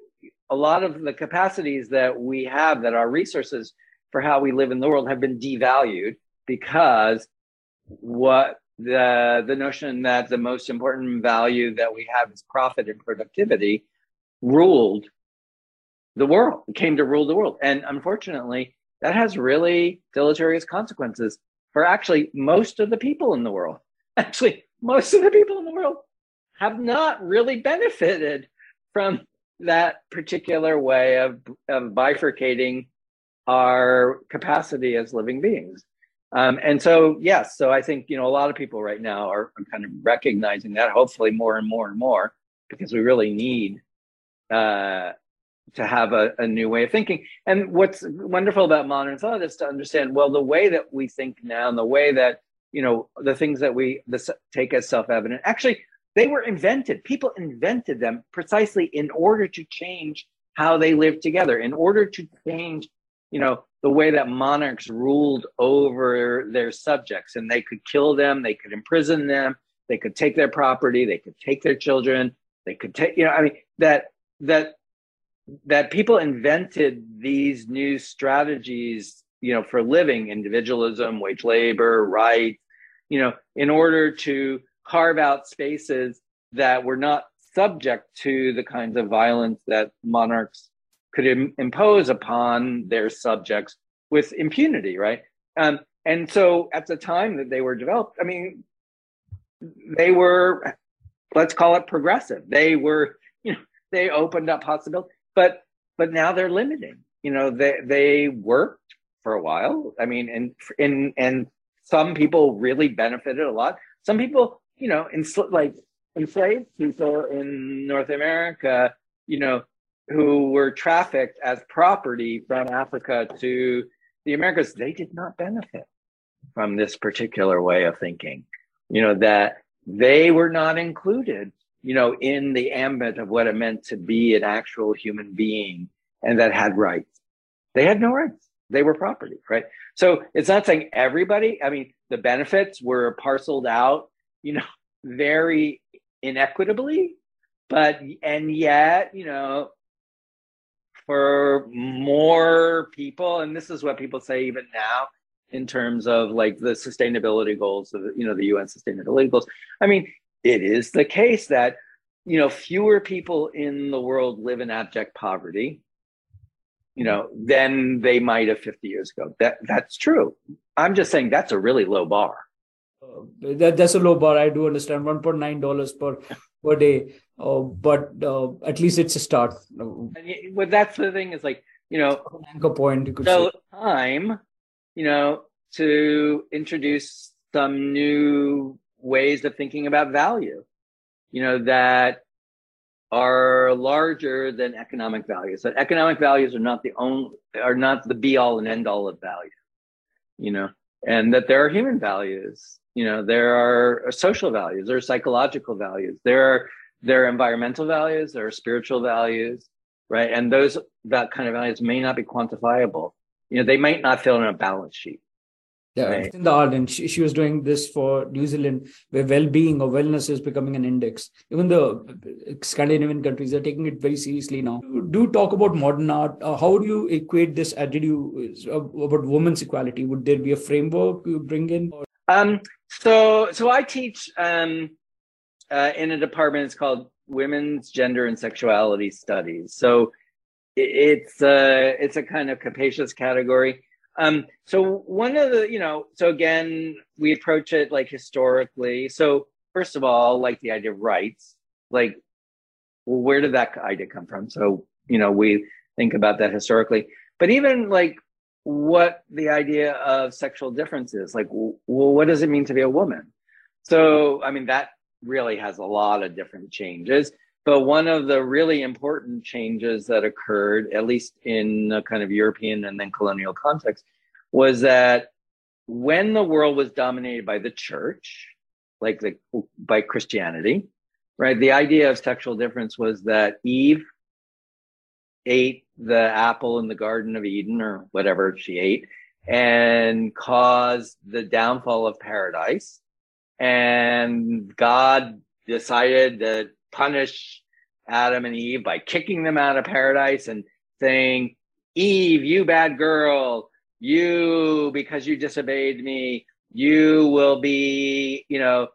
Speaker 2: a lot of the capacities that we have that our resources for how we live in the world have been devalued because what the the notion that the most important value that we have is profit and productivity ruled the world came to rule the world and unfortunately that has really deleterious consequences for actually most of the people in the world. Actually, most of the people in the world have not really benefited from that particular way of, of bifurcating our capacity as living beings. Um, and so, yes, so I think, you know, a lot of people right now are, are kind of recognizing that, hopefully more and more and more, because we really need uh, to have a, a, new way of thinking. And what's wonderful about modern thought is to understand, well, the way that we think now and the way that, you know, the things that we this, take as self-evident, actually, they were invented. People invented them precisely in order to change how they live together, in order to change, you know, the way that monarchs ruled over their subjects and they could kill them, they could imprison them, they could take their property, they could take their children, they could take, you know, I mean, that, that that people invented these new strategies, you know, for living, individualism, wage labor, rights, you know, in order to carve out spaces that were not subject to the kinds of violence that monarchs could Im- impose upon their subjects with impunity, right? Um, and so at the time that they were developed, I mean, they were, let's call it progressive. They were, you know, they opened up possibilities but but now they're limiting. You know, they they worked for a while. I mean, and and and some people really benefited a lot. Some people, you know, in like enslaved people in North America, you know, who were trafficked as property from Africa to the Americas, they did not benefit from this particular way of thinking. You know, that they were not included you know, in the ambit of what it meant to be an actual human being and that had rights. They had no rights. They were property, right? So it's not saying everybody, I mean, the benefits were parceled out, you know, very inequitably, but, and yet, you know, for more people, and this is what people say even now in terms of like the sustainability goals of, you know, the UN sustainability goals. I mean, it is the case that you know fewer people in the world live in abject poverty you know than they might have 50 years ago. That that's true. I'm just saying that's a really low bar.
Speaker 1: Uh, that, that's a low bar. I do understand. 1.9 dollars per per day uh, but uh, at least it's a start
Speaker 2: and, well that's the thing is like you know
Speaker 1: anchor point you could
Speaker 2: so
Speaker 1: say.
Speaker 2: time you know to introduce some new ways of thinking about value, you know, that are larger than economic values. That economic values are not the only, are not the be all and end all of value, you know, and that there are human values, you know, there are social values, there are psychological values, there are, there are environmental values, there are spiritual values, right? And those, that kind of values may not be quantifiable. You know, they might not fit in a balance sheet,
Speaker 1: Yeah, right. in the art, and she, she was doing this for New Zealand, where well-being or wellness is becoming an index. Even the Scandinavian countries are taking it very seriously now. Do talk about modern art. Uh, how do you equate this attitude uh, about women's equality? Would there be a framework you bring in?
Speaker 2: Um, so, so I teach um, uh, in a department. It's called Women's Gender and Sexuality Studies. So it's a uh, it's a kind of capacious category um, so one of the, you know, so again, we approach it like historically. So first of all, like the idea of rights, like, well, where did that idea come from? So, you know, we think about that historically, but even like what the idea of sexual difference is, like, well, what does it mean to be a woman? So, I mean, that really has a lot of different changes. But one of the really important changes that occurred, at least in a kind of European and then colonial context, was that when the world was dominated by the church, like the by Christianity, right? The idea of sexual difference was that Eve ate the apple in the Garden of Eden or whatever she ate and caused the downfall of paradise. And God decided to punish Adam and Eve by kicking them out of paradise and saying, Eve, you bad girl, you, because you disobeyed me, you will be, you know,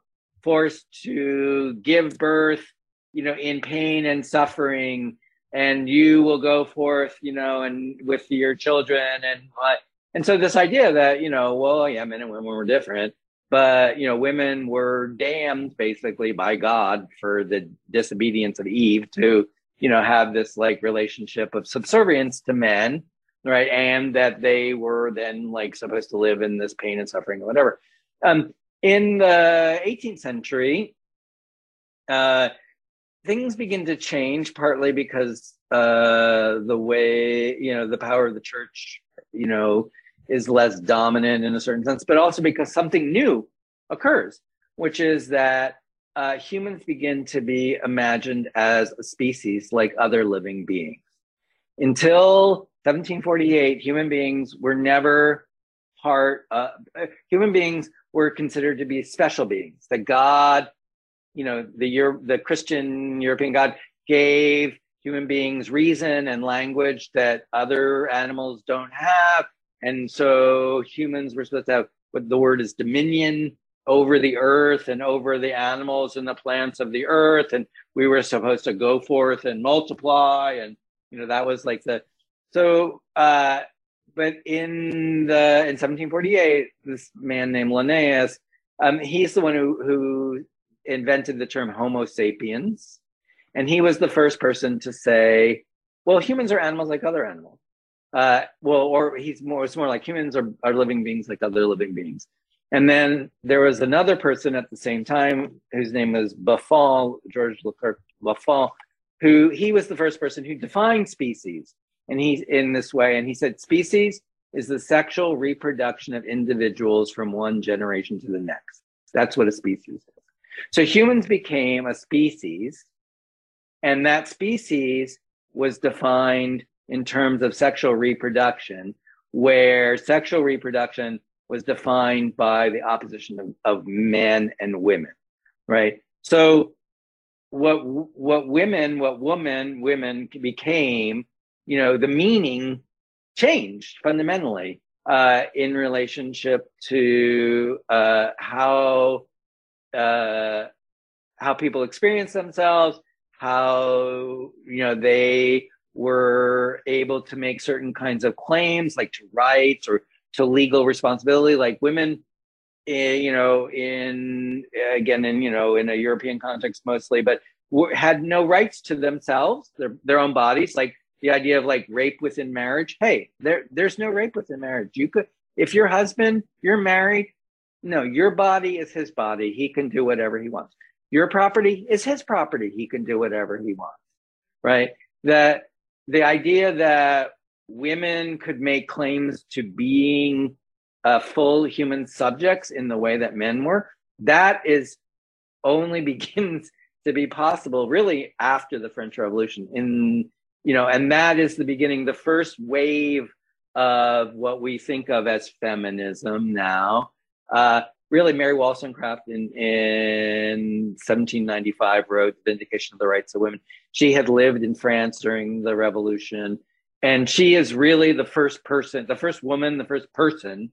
Speaker 2: forced to give birth, you know, in pain and suffering, and you will go forth, you know, and with your children and what. And so this idea that, you know, well, yeah, men and women were different, but you know women were damned basically by god for the disobedience of eve to you know have this like relationship of subservience to men right? And that they were then like supposed to live in this pain and suffering or whatever. Um in the 18th century uh things begin to change partly because uh the way you know the power of the church you know is less dominant in a certain sense, but also because something new occurs, which is that uh, humans begin to be imagined as a species like other living beings. Until 1748, human beings were never part, uh, human beings were considered to be special beings, that God, you know, the, the Christian European God gave human beings reason and language that other animals don't have and so humans were supposed to have what the word is dominion over the earth and over the animals and the plants of the earth. And we were supposed to go forth and multiply. And, you know, that was like the, so, uh, but in the, in 1748, this man named Linnaeus, um, he's the one who, who invented the term Homo sapiens. And he was the first person to say, well, humans are animals like other animals uh, well, or he's more, it's more like humans are, are living beings like other living beings. And then there was another person at the same time whose name was Buffon, George Leclerc Buffon, who he was the first person who defined species. And he's in this way, and he said, species is the sexual reproduction of individuals from one generation to the next. That's what a species is. So humans became a species, and that species was defined in terms of sexual reproduction, where sexual reproduction was defined by the opposition of, of men and women, right? So what what women, what woman, women became, you know, the meaning changed fundamentally uh, in relationship to uh, how uh, how people experience themselves, how you know they were able to make certain kinds of claims, like to rights or to legal responsibility, like women. Eh, you know, in again, in you know, in a European context mostly, but had no rights to themselves, their their own bodies. Like the idea of like rape within marriage. Hey, there there's no rape within marriage. You could, if your husband, you're married. No, your body is his body. He can do whatever he wants. Your property is his property. He can do whatever he wants. Right. That the idea that women could make claims to being uh, full human subjects in the way that men were, that is only begins to be possible really after the French Revolution. In you know, and that is the beginning, the first wave of what we think of as feminism now. Uh, really, Mary Wollstonecraft in, in 1795 wrote Vindication of the Rights of Women. She had lived in France during the Revolution, and she is really the first person, the first woman, the first person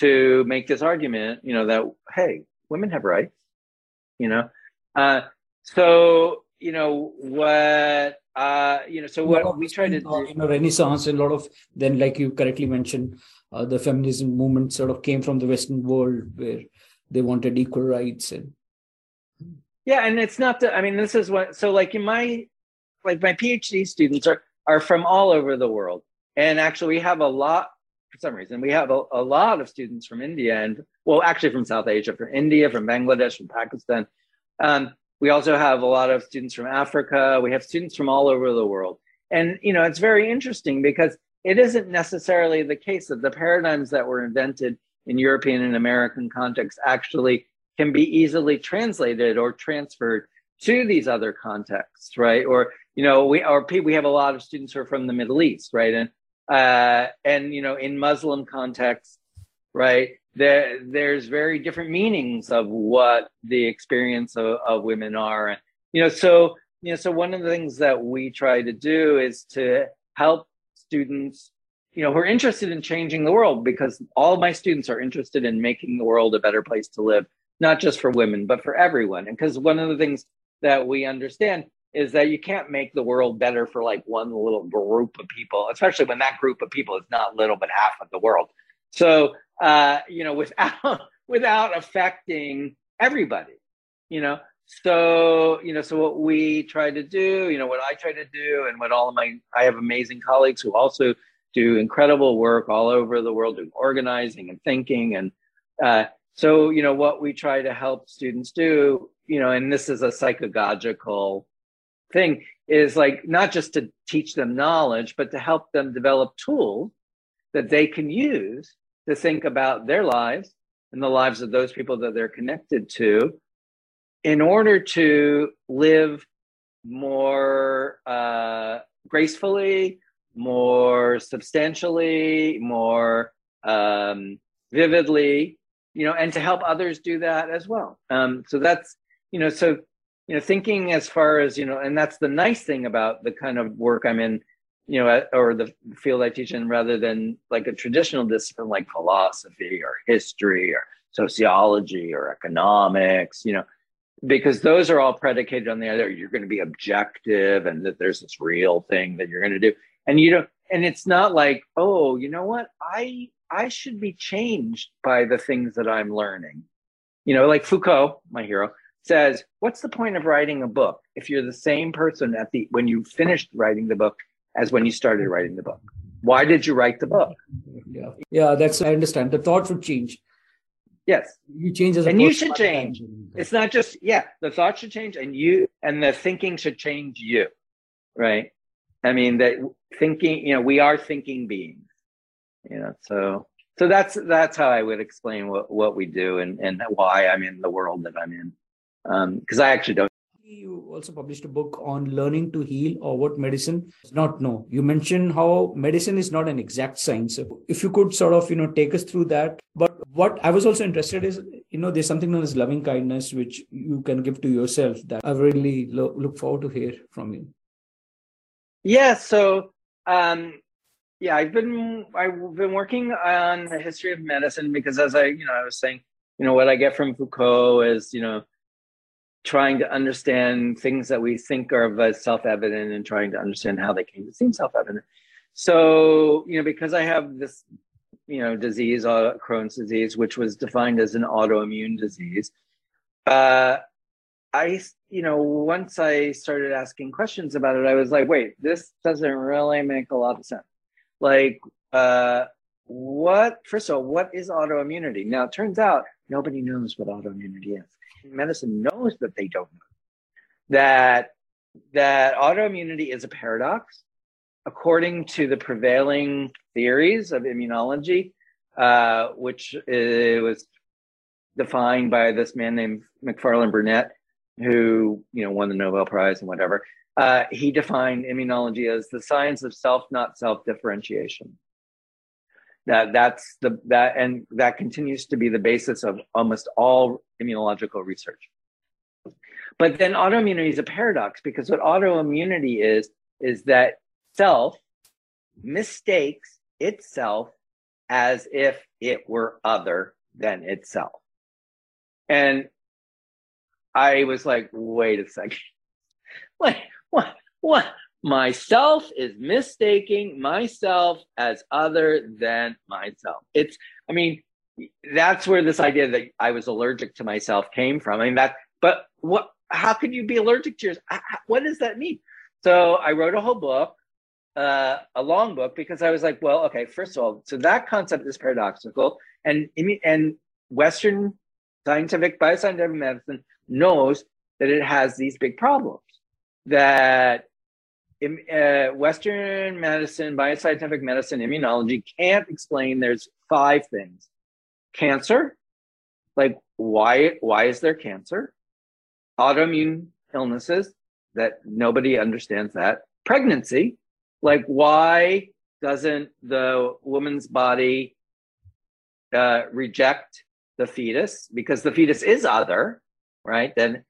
Speaker 2: to make this argument, you know, that, hey, women have rights, you know? Uh, so, you know, what uh, you know, so what we try to do,
Speaker 1: you know, Renaissance, a lot of then, like you correctly mentioned, uh, the feminism movement sort of came from the Western world where they wanted equal rights and.
Speaker 2: Yeah, and it's not the. I mean, this is what. So, like in my, like my PhD students are are from all over the world, and actually we have a lot. For some reason, we have a, a lot of students from India and well, actually from South Asia, from India, from Bangladesh, from Pakistan. Um, we also have a lot of students from Africa. We have students from all over the world. And, you know, it's very interesting because it isn't necessarily the case that the paradigms that were invented in European and American contexts actually can be easily translated or transferred to these other contexts, right? Or, you know, we or we have a lot of students who are from the Middle East, right? And uh, and you know, in Muslim contexts, right? there, there's very different meanings of what the experience of, of women are. And, you know, so, you know, so one of the things that we try to do is to help students, you know, who are interested in changing the world because all my students are interested in making the world a better place to live, not just for women, but for everyone. And because one of the things that we understand is that you can't make the world better for like one little group of people, especially when that group of people is not little, but half of the world. So uh, you know, without without affecting everybody, you know. So, you know, so what we try to do, you know, what I try to do, and what all of my, I have amazing colleagues who also do incredible work all over the world, doing organizing and thinking. And uh, so, you know, what we try to help students do, you know, and this is a psychagogical thing, is like not just to teach them knowledge, but to help them develop tools that they can use to think about their lives and the lives of those people that they're connected to in order to live more uh, gracefully, more substantially, more um, vividly, you know, and to help others do that as well. Um, so that's, you know, so, you know, thinking as far as, you know, and that's the nice thing about the kind of work I'm in you know, or the field I teach in rather than like a traditional discipline like philosophy or history or sociology or economics, you know, because those are all predicated on the idea you're going to be objective and that there's this real thing that you're going to do. And you know, and it's not like, oh, you know what? I I should be changed by the things that I'm learning. You know, like Foucault, my hero, says, what's the point of writing a book if you're the same person at the when you finished writing the book as when you started writing the book. Why did you write the book?
Speaker 1: Yeah, yeah, that's I understand. The thought should change.
Speaker 2: Yes,
Speaker 1: you change as a
Speaker 2: and you should change. It's not just yeah, the thought should change, and you and the thinking should change you, right? I mean that thinking, you know, we are thinking beings, you know. So so that's that's how I would explain what what we do and and why I'm in the world that I'm in, Um, because um, I actually don't
Speaker 1: you also published a book on learning to heal or what medicine does not know. You mentioned how medicine is not an exact science. If you could sort of, you know, take us through that. But what I was also interested is, you know, there's something known as loving kindness, which you can give to yourself that I really lo- look forward to hear from you.
Speaker 2: Yeah. So, um, yeah, I've been I've been working on the history of medicine because, as I you know, I was saying, you know, what I get from Foucault is, you know, trying to understand things that we think are of self-evident and trying to understand how they came to seem self-evident. So, you know, because I have this, you know, disease, uh, Crohn's disease, which was defined as an autoimmune disease, uh, I, you know, once I started asking questions about it, I was like, wait, this doesn't really make a lot of sense. Like, uh, what, first of all, what is autoimmunity? Now, it turns out nobody knows what autoimmunity is medicine knows that they don't know that that autoimmunity is a paradox according to the prevailing theories of immunology uh, which was defined by this man named macfarlane burnet who you know won the nobel prize and whatever uh, he defined immunology as the science of self not self differentiation That that's the that and that continues to be the basis of almost all immunological research. But then autoimmunity is a paradox because what autoimmunity is is that self mistakes itself as if it were other than itself. And I was like, wait a second. Like, what? What? myself is mistaking myself as other than myself. It's, I mean, that's where this idea that I was allergic to myself came from. I mean, that, but what, how can you be allergic to yours? What does that mean? So I wrote a whole book, uh, a long book, because I was like, well, okay, first of all, so that concept is paradoxical, and and Western scientific bioscientific medicine knows that it has these big problems. That uh, Western medicine, bioscientific medicine, immunology can't explain there's five things. Cancer, like why why is there cancer? Autoimmune illnesses that nobody understands that. Pregnancy, like why doesn't the woman's body uh, reject the fetus because the fetus is other, right? Then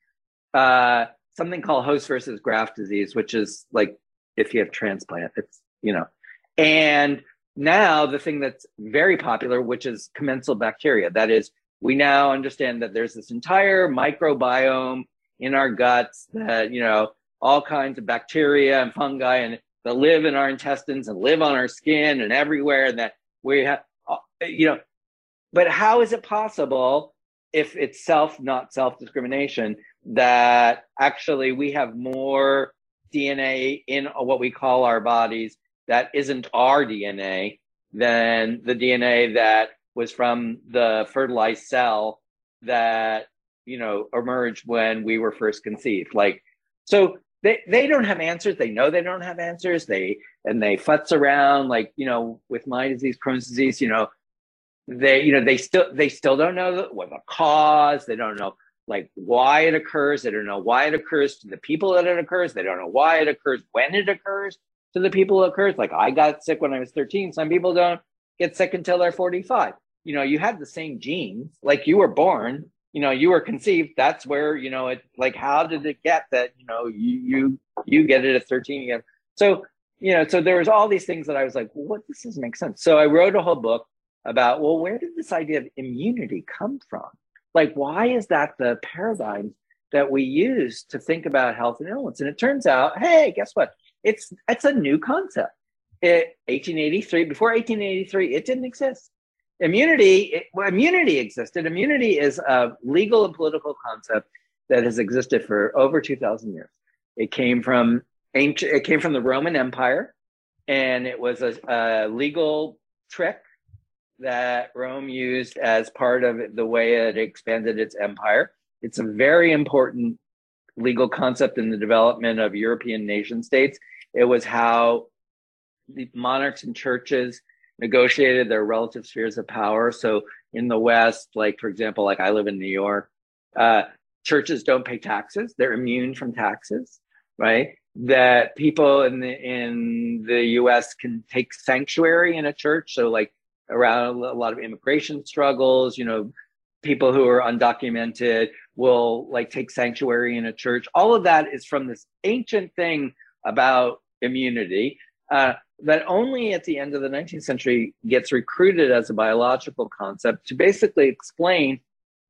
Speaker 2: uh, something called host versus graft disease, which is like if you have transplant, it's, you know, and now the thing that's very popular, which is commensal bacteria. That is, we now understand that there's this entire microbiome in our guts that, you know, all kinds of bacteria and fungi and that live in our intestines and live on our skin and everywhere and that we have, you know, but how is it possible if it's self, not self discrimination, that actually we have more DNA in what we call our bodies that isn't our DNA than the DNA that was from the fertilized cell that you know emerged when we were first conceived? Like so they they don't have answers they know they don't have answers they and they futz around like you know with my disease crohn's disease you know they you know they still they still don't know what the cause they don't know like why it occurs. They don't know why it occurs to the people that it occurs. They don't know why it occurs when it occurs to the people it occurs. Like I got sick when I was 13. Some people don't get sick until they're 45. You know, you have the same genes, like you were born, you know, you were conceived. That's where, you know, it like how did it get that, you know, you you you get it at 13 again. So, you know, so there was all these things that I was like, well, what this doesn't make sense. So I wrote a whole book about, well, where did this idea of immunity come from? Like, why is that the paradigm that we use to think about health and illness? And it turns out, hey, guess what? It's it's a new concept. It, 1883, before 1883, it didn't exist. Immunity, it, well, immunity existed. Immunity is a legal and political concept that has existed for over 2,000 years. It came from ancient. It came from the Roman Empire, and it was a, a legal trick that Rome used as part of the way it expanded its empire. It's a very important legal concept in the development of European nation states. It was how the monarchs and churches negotiated their relative spheres of power. So in the West, like for example, like I live in New York, uh, churches don't pay taxes; they're immune from taxes, right? That people in the in the U.S. can take sanctuary in a church. So like around a lot of immigration struggles, you know, people who are undocumented will like take sanctuary in a church. All of that is from this ancient thing about immunity uh, that only at the end of the 19th century gets recruited as a biological concept to basically explain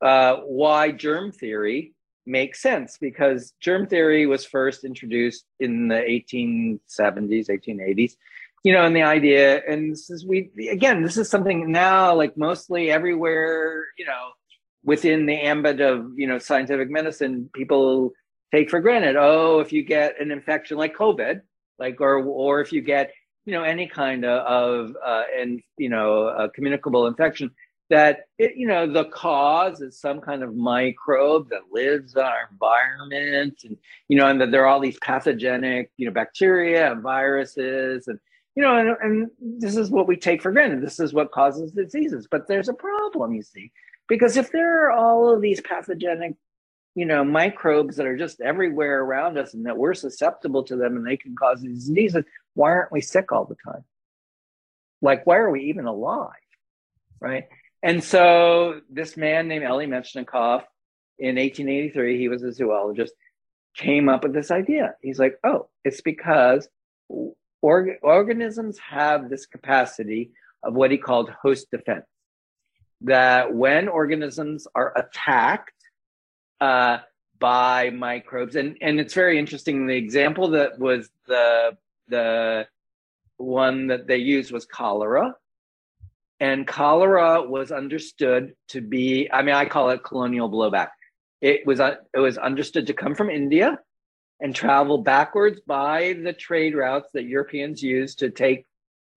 Speaker 2: uh, why germ theory makes sense because germ theory was first introduced in the 1870s 1880s you know, and the idea, and this is we again, this is something now like mostly everywhere, you know, within the ambit of you know scientific medicine, people take for granted. Oh, if you get an infection like COVID, like or or if you get you know any kind of, of uh, and you know communicable infection, that it, you know the cause is some kind of microbe that lives in our environment and you know and that there are all these pathogenic you know bacteria and viruses and you know, and, and this is what we take for granted. This is what causes diseases. But there's a problem, you see, because if there are all of these pathogenic, you know, microbes that are just everywhere around us and that we're susceptible to them and they can cause these diseases, why aren't we sick all the time? Like, why are we even alive? Right. And so this man named Elie Metchnikoff in 1883, he was a zoologist, came up with this idea. He's like, oh, it's because org- organisms have this capacity of what he called host defense. That when organisms are attacked uh, by microbes, and, and it's very interesting. The example that was the the one that they used was cholera. And cholera was understood to be, I mean, I call it colonial blowback. It was, uh, it was understood to come from India and travel backwards by the trade routes that Europeans used to take,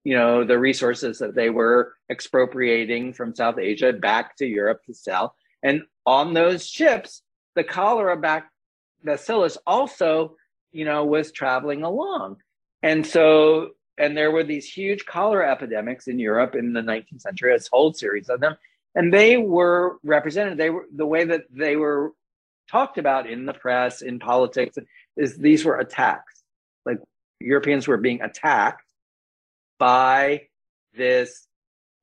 Speaker 2: you know, the resources that they were expropriating from South Asia back to Europe to sell. And on those ships, the cholera bacillus also, you know, was traveling along. And so, and there were these huge cholera epidemics in Europe in the 19th century, a whole series of them. And they were represented, they were the way that they were talked about in the press, in politics, is these were attacks. Like Europeans were being attacked by this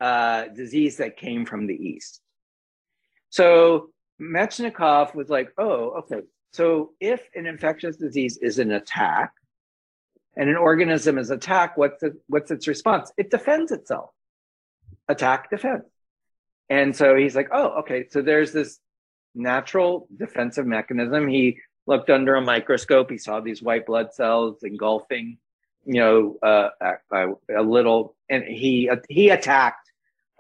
Speaker 2: uh, disease that came from the East. So Metchnikoff was like, oh, okay. So if an infectious disease is an attack, and an organism is attacked, what's, the, what's its response? It defends itself. Attack, defense. And so he's like, oh, okay. So there's this natural defensive mechanism. He looked under a microscope. He saw these white blood cells engulfing, you know, uh, a, a, little, and he he attacked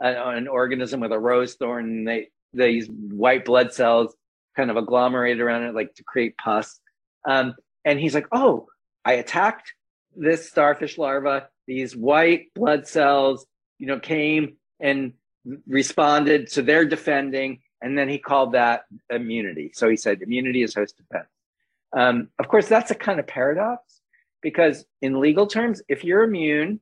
Speaker 2: a, an organism with a rose thorn. And they these white blood cells kind of agglomerated around it, like to create pus. Um, and he's like, oh, I attacked this starfish larva, these white blood cells, you know, came and responded. So they're defending. And then he called that immunity. So he said immunity is host defense. Um, of course, that's a kind of paradox because in legal terms, if you're immune,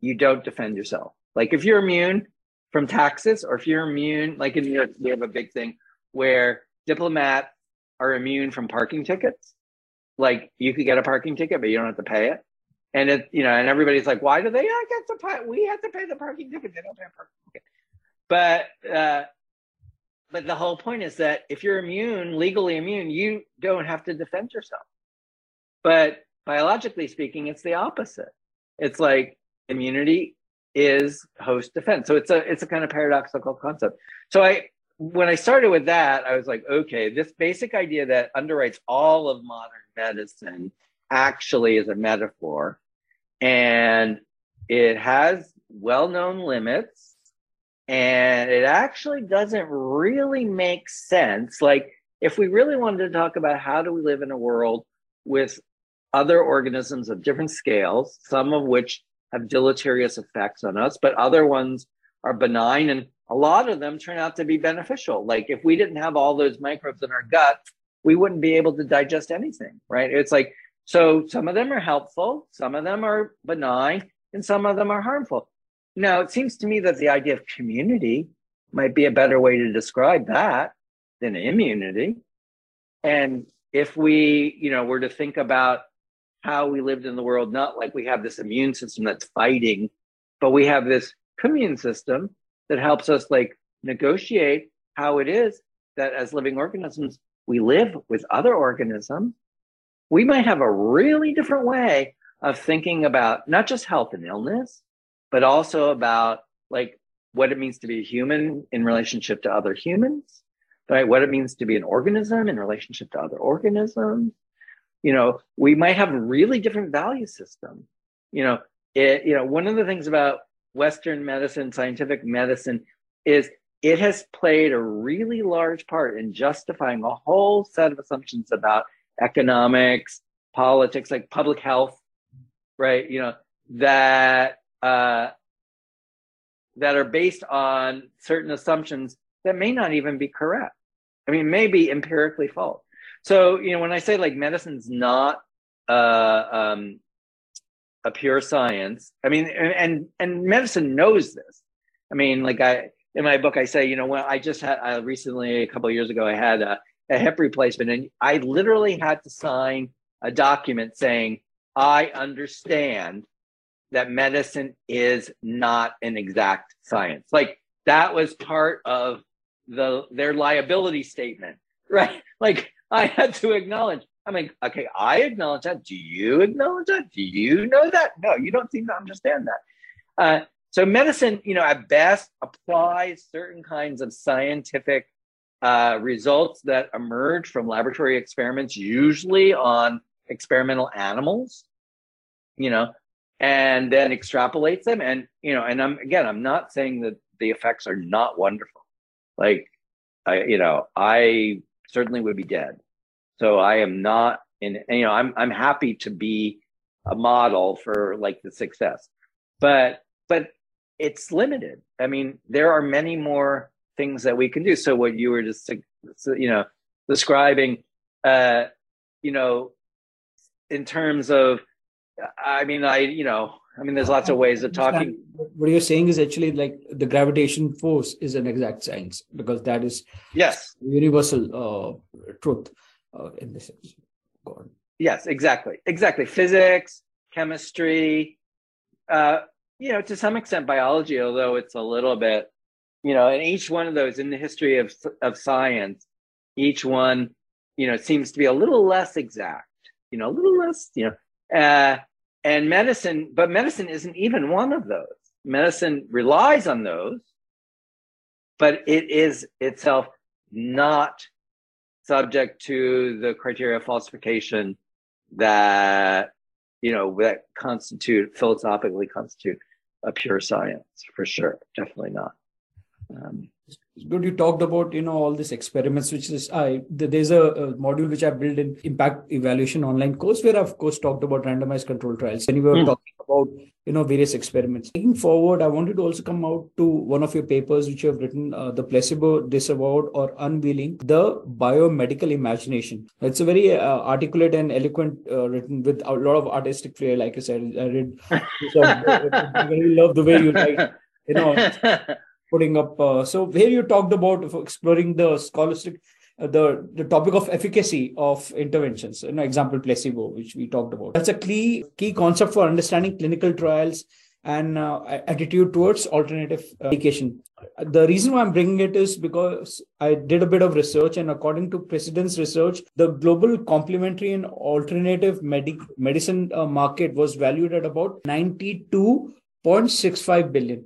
Speaker 2: you don't defend yourself. Like if you're immune from taxes or if you're immune, like in New York, we have a big thing where diplomats are immune from parking tickets like you could get a parking ticket, but you don't have to pay it. And it, you know, and everybody's like, why do they not get to pay? We have to pay the parking ticket. They don't pay a parking ticket. But, uh, but the whole point is that if you're immune, legally immune, you don't have to defend yourself. But biologically speaking, it's the opposite. It's like immunity is host defense. So it's a it's a kind of paradoxical concept. So I when I started with that, I was like, okay, this basic idea that underwrites all of modern medicine actually is a metaphor. And it has well known limits. And it actually doesn't really make sense. Like, if we really wanted to talk about how do we live in a world with other organisms of different scales, some of which have deleterious effects on us, but other ones are benign and a lot of them turn out to be beneficial. Like if we didn't have all those microbes in our gut, we wouldn't be able to digest anything, right? It's like, so some of them are helpful, some of them are benign, and some of them are harmful. Now, it seems to me that the idea of community might be a better way to describe that than immunity. And if we, you know, were to think about how we lived in the world, not like we have this immune system that's fighting, but we have this commune system that helps us like negotiate how it is that as living organisms we live with other organisms we might have a really different way of thinking about not just health and illness but also about like what it means to be a human in relationship to other humans right? What it means to be an organism in relationship to other organisms. You know we might have a really different value system. You know it you know one of the things about Western medicine, scientific medicine, is it has played a really large part in justifying a whole set of assumptions about economics, politics, like public health, right? You know, that uh, that are based on certain assumptions that may not even be correct. I mean, maybe empirically false. So, you know, when I say like medicine's not uh, um, a pure science. I mean, and and medicine knows this. I mean, like I in my book, I say, you know, when I just had I recently a couple years ago, I had a, a hip replacement, and I literally had to sign a document saying I understand that medicine is not an exact science. Like that was part of the their liability statement, right? Like I had to acknowledge. I mean, okay, I acknowledge that. Do you acknowledge that? Do you know that? No, you don't seem to understand that. Uh, so medicine, you know, at best applies certain kinds of scientific uh, results that emerge from laboratory experiments, usually on experimental animals, you know, and then extrapolates them. And, you know, and I'm, again, I'm not saying that the effects are not wonderful. Like, I, you know, I certainly would be dead. So I am not in, you know, I'm, I'm happy to be a model for like the success, but, but it's limited. I mean, there are many more things that we can do. So what you were just, you know, describing, uh, you know, in terms of, I mean, I, you know, I mean, there's lots of ways of talking.
Speaker 1: What you're saying is actually like the gravitation force is an exact science because that is
Speaker 2: yes
Speaker 1: universal uh, truth uh, in this.
Speaker 2: God. Yes, exactly, exactly. Physics, chemistry, uh, you know, to some extent biology, although it's a little bit, you know, and each one of those in the history of of science, each one, you know, seems to be a little less exact, you know, a little less, you know, uh, and medicine, but medicine isn't even one of those. Medicine relies on those, but it is itself not subject to the criteria of falsification that you know that constitute philosophically constitute a pure science for sure. Definitely not. Um,
Speaker 1: good you talked about you know all these experiments which is i there's a, a, module which i built in impact evaluation online course where i've of course talked about randomized control trials. And we were mm. talking about you know various experiments taking forward i wanted to also come out to one of your papers which you have written uh, the placebo disavowed or unveiling the biomedical imagination it's a very uh, articulate and eloquent uh, written with a lot of artistic flair like i said i read so i really love the way you write you know putting up. Uh, so here you talked about exploring the scholastic, the the topic of efficacy of interventions. You know, example placebo, which we talked about. That's a key key concept for understanding clinical trials and uh, attitude towards alternative uh, medication. The reason why I'm bringing it is because I did a bit of research, and according to Precedence Research, the global complementary and alternative medic- medicine uh, market was valued at about 92.65 billion.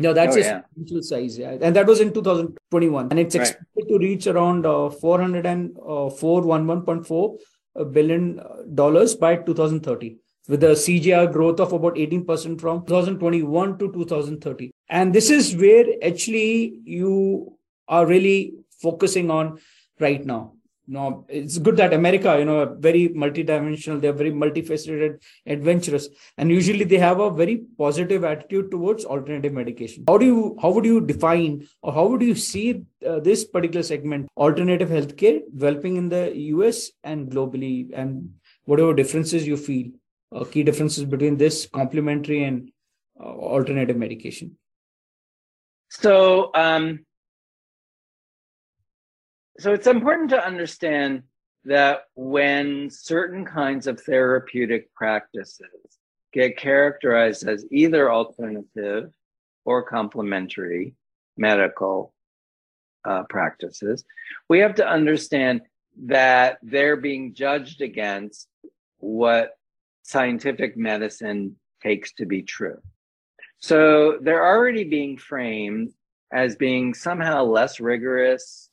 Speaker 1: No, that's oh, a yeah. size, yeah. And that was in 2021. And it's expected right. to reach around uh, 404, uh, billion uh, dollars by 2030 with a CAGR growth of about 18% from 2021 to 2030. And this is where actually you are really focusing on right now no, it's good that America, you know, very multidimensional, they're very multifaceted, adventurous, and usually they have a very positive attitude towards alternative medication. How do you, how would you define, or how would you see uh, this particular segment, alternative healthcare, developing in the US and globally, and whatever differences you feel, uh, key differences between this complementary and uh, alternative medication?
Speaker 2: So, um, so it's important to understand that when certain kinds of therapeutic practices get characterized as either alternative or complementary medical uh, practices, we have to understand that they're being judged against what scientific medicine takes to be true. So they're already being framed as being somehow less rigorous,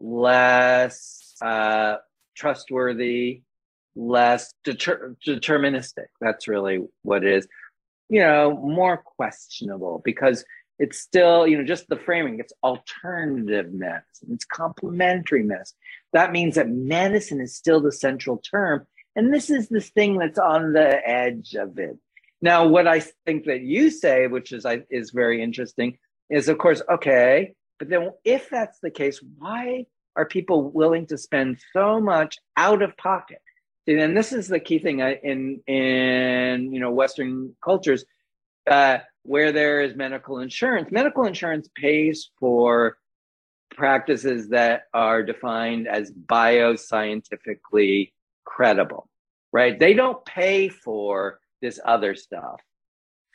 Speaker 2: less uh, trustworthy, less deter- deterministic. That's really what it is. You know, more questionable because it's still, you know, just the framing. It's alternative medicine. It's complementary medicine. That means that medicine is still the central term, and this is the thing that's on the edge of it. Now, what I think that you say, which is I is very interesting, is of course okay. But then, if that's the case, why are people willing to spend so much out of pocket? And this is the key thing in in you know Western cultures uh, where there is medical insurance. Medical insurance pays for practices that are defined as bioscientifically credible, right? They don't pay for this other stuff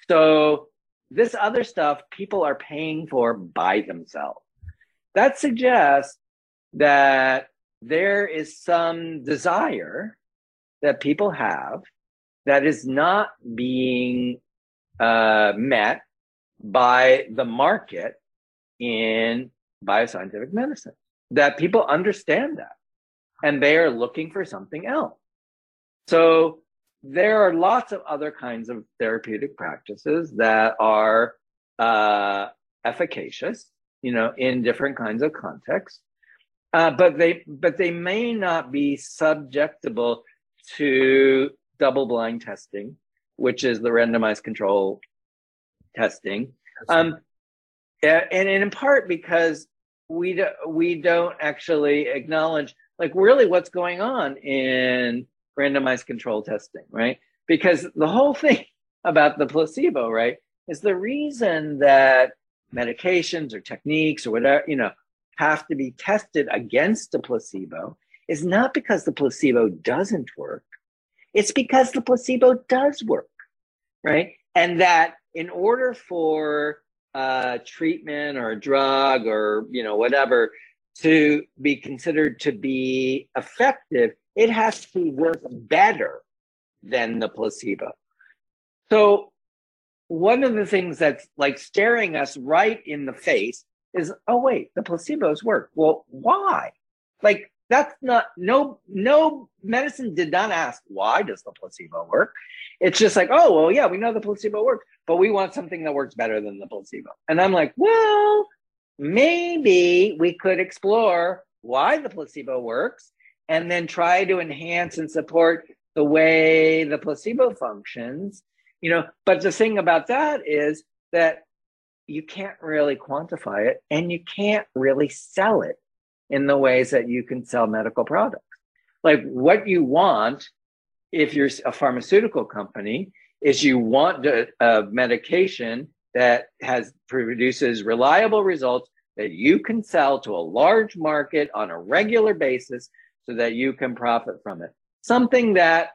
Speaker 2: So this other stuff people are paying for by themselves. That suggests that there is some desire that people have that is not being uh, met by the market in bioscientific medicine. That people understand that and they are looking for something else. So there are lots of other kinds of therapeutic practices that are uh, efficacious, you know, in different kinds of contexts, uh, but they but they may not be subjectable to double-blind testing, which is the randomized control testing, um, and, and in part because we do, we don't actually acknowledge like really what's going on in randomized control testing, right? Because the whole thing about the placebo, right, is the reason that medications or techniques or whatever, you know, have to be tested against a placebo is not because the placebo doesn't work. It's because the placebo does work, right? And that in order for a treatment or a drug or, you know, whatever to be considered to be effective, it has to work better than the placebo. So, one of the things that's like staring us right in the face is oh, wait, the placebos work. Well, why? Like, that's not no no medicine did not ask why does the placebo work it's just like oh well yeah we know the placebo works but we want something that works better than the placebo and i'm like well maybe we could explore why the placebo works and then try to enhance and support the way the placebo functions you know. But the thing about that is that you can't really quantify it and you can't really sell it in the ways that you can sell medical products. Like what you want if you're a pharmaceutical company is you want a, a medication that has produces reliable results that you can sell to a large market on a regular basis so that you can profit from it. Something that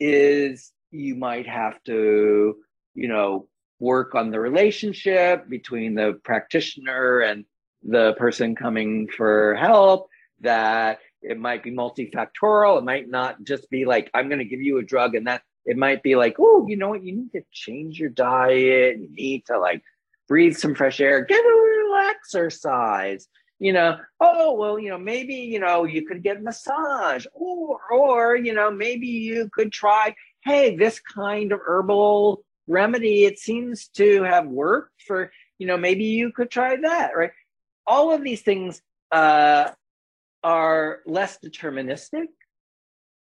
Speaker 2: is you might have to, you know, work on the relationship between the practitioner and the person coming for help that it might be multifactorial. It might not just be like i'm going to give you a drug and that it might be like oh you know what? You need to change your diet. You need to like breathe some fresh air. Get a little exercise you know, oh, well, you know, maybe, you know, you could get a massage or, or, you know, maybe you could try, hey, this kind of herbal remedy, it seems to have worked for, you know, maybe you could try that, right? All of these things uh, are less deterministic,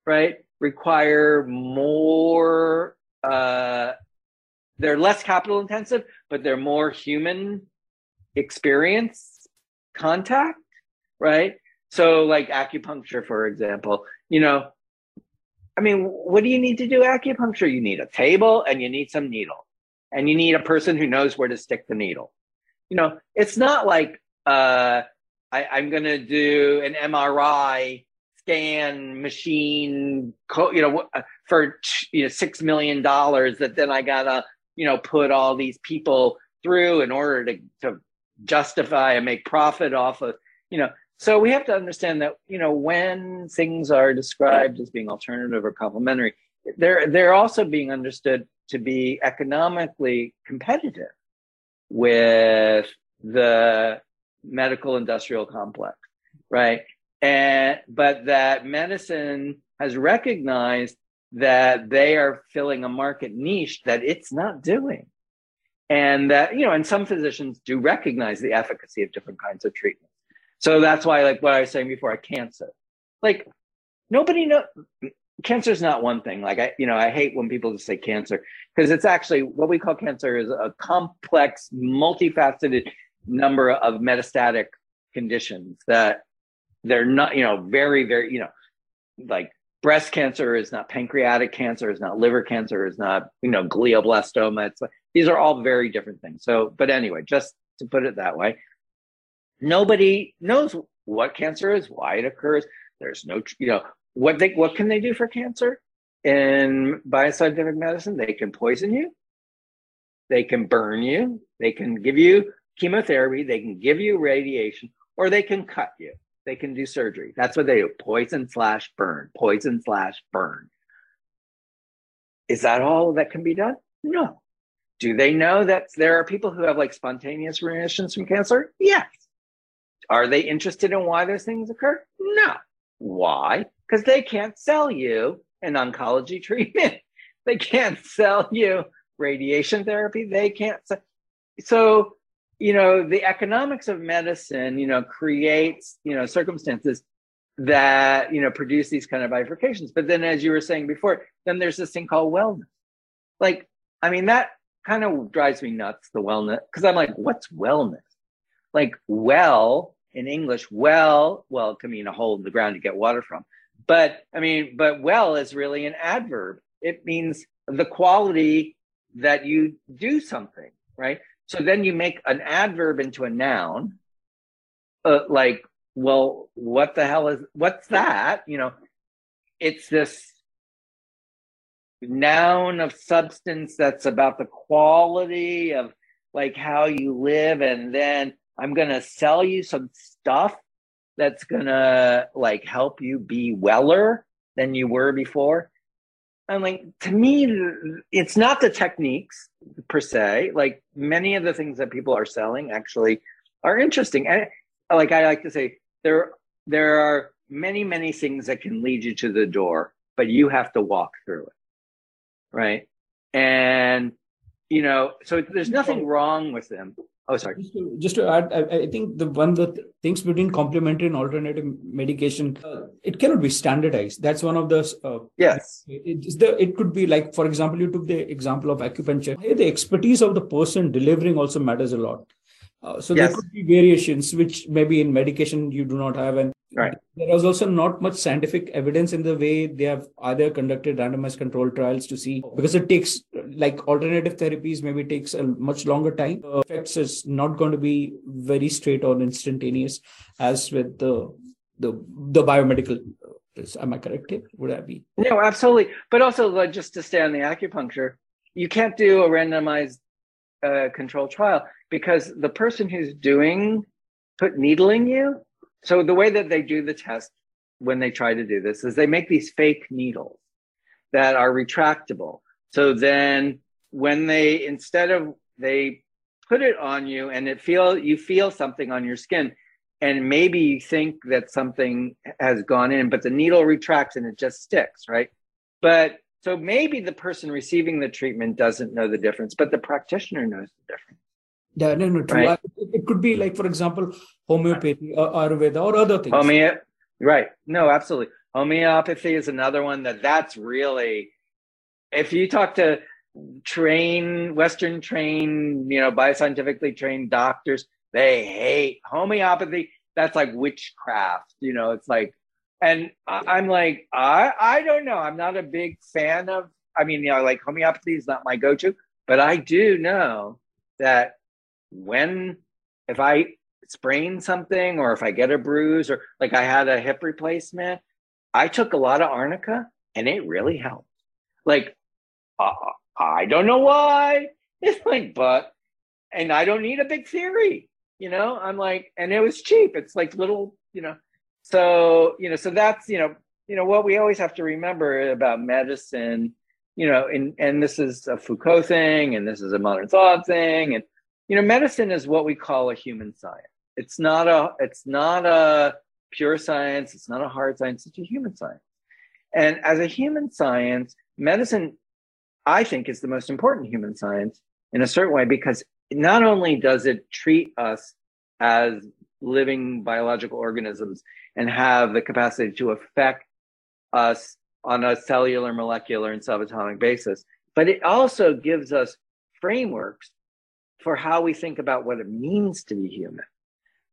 Speaker 2: right? Require more, uh, they're less capital intensive, but they're more human experience contact, right? So, like acupuncture, for example, you know, I mean, what do you need to do acupuncture? You need a table and you need some needle, and you need a person who knows where to stick the needle. You know, it's not like uh, I, I'm going to do an MRI scan machine, you know, for you know six million dollars that then I gotta you know put all these people through in order to to justify and make profit off of, you know. So we have to understand that, you know, when things are described as being alternative or complementary, they're they're also being understood to be economically competitive with the medical industrial complex, right? And but that medicine has recognized that they are filling a market niche that it's not doing and that you know and some physicians do recognize the efficacy of different kinds of treatments. So that's why like what i was saying before cancer. Like nobody know cancer is not one thing. Like i you know i hate when people just say cancer because it's actually what we call cancer is a complex multifaceted number of metastatic conditions that they're not you know very very you know like breast cancer is not pancreatic cancer is not liver cancer is not you know glioblastoma. It's like these are all very different things. So, but anyway, just to put it that way, nobody knows what cancer is, why it occurs. There's no, you know, what they what can they do for cancer in bioscientific medicine? They can poison you. they can burn you, they can give you chemotherapy, they can give you radiation, or they can cut you. They can do surgery. That's what they do poison slash burn, poison slash burn. Is that all that can be done? No. Do they know that there are people who have like spontaneous remissions from cancer? Yes. Are they interested in why those things occur? No. Why? Because they can't sell you an oncology treatment. they can't sell you radiation therapy. They can't. Sell. So, you know, the economics of medicine, you know, creates, you know, circumstances that, you know, produce these kind of bifurcations. But then, as you were saying before, then there's this thing called wellness. Like, I mean, that kind of drives me nuts, the wellness, because I'm like, what's wellness? Like, well, in English, well, well, can mean a hole in the ground to get water from. But I mean, but well is really an adverb. It means the quality that you do something, right? So then you make an adverb into a noun, uh, like, well, what the hell is, what's that? You know, it's this noun of substance that's about the quality of like how you live and then i'm going to sell you some stuff that's going to like help you be weller than you were before. I'm like to me it's not the techniques per se. Like many of the things that people are selling actually are interesting. And like i like to say there there are many many things that can lead you to the door but you have to walk through it right? And you know, so there's nothing wrong with them. Oh, sorry.
Speaker 1: Just to, just to add, I, I, think the one the things between complementary and alternative medication, uh, it cannot be standardized. That's one of the
Speaker 2: uh, yes.
Speaker 1: It, the it could be like, for example, you took the example of acupuncture. Hey, the expertise of the person delivering also matters a lot. Uh, so yes. there could be variations which maybe in medication you do not have, and
Speaker 2: Right.
Speaker 1: There was also not much scientific evidence in the way they have either conducted randomized controlled trials to see because it takes like alternative therapies maybe takes a much longer time. The effects is not going to be very straight or instantaneous as with the the the biomedical. Am I correct? Here? Would that be?
Speaker 2: No, absolutely. But also, like, just to stay on the acupuncture, you can't do a randomized uh, control trial because the person who's doing put needling you so the way that they do the test when they try to do this is they make these fake needles that are retractable. So then when they instead of they put it on you and it feel you feel something on your skin and maybe you think that something has gone in but the needle retracts and it just sticks, right? But so maybe the person receiving the treatment doesn't know the difference, but the practitioner knows the difference.
Speaker 1: Yeah, no, no. Right. It could be like, for example, homeopathy or Ayurveda or other things.
Speaker 2: Homeo- right. No, absolutely. Homeopathy is another one that that's really, if you talk to train, Western trained, you know, bioscientifically trained doctors, they hate homeopathy. That's like witchcraft, you know, it's like, and I'm like, I, I don't know. I'm not a big fan of, I mean, you know, like homeopathy is not my go-to, but I do know that when if I sprain something or if I get a bruise or like I had a hip replacement, I took a lot of arnica and it really helped. Like uh, I don't know why. It's like, but and I don't need a big theory, you know. I'm like, and it was cheap. It's like little, you know. So you know, so that's you know, you know what we always have to remember about medicine, you know, and and this is a Foucault thing, and this is a modern thought thing, and you know medicine is what we call a human science. It's not a it's not a pure science. It's not a hard science. It's a human science. And as a human science medicine i think is the most important human science in a certain way because not only does it treat us as living biological organisms and have the capacity to affect us on a cellular molecular and subatomic basis but it also gives us frameworks for how we think about what it means to be human,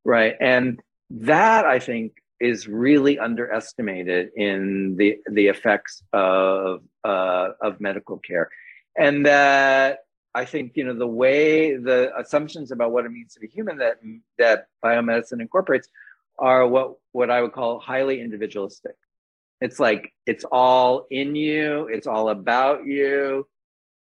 Speaker 2: right? And that I think is really underestimated in the the effects of uh, of medical care, and that I think you know the way the assumptions about what it means to be human that that biomedicine incorporates are what what I would call highly individualistic. It's like it's all in you, it's all about you,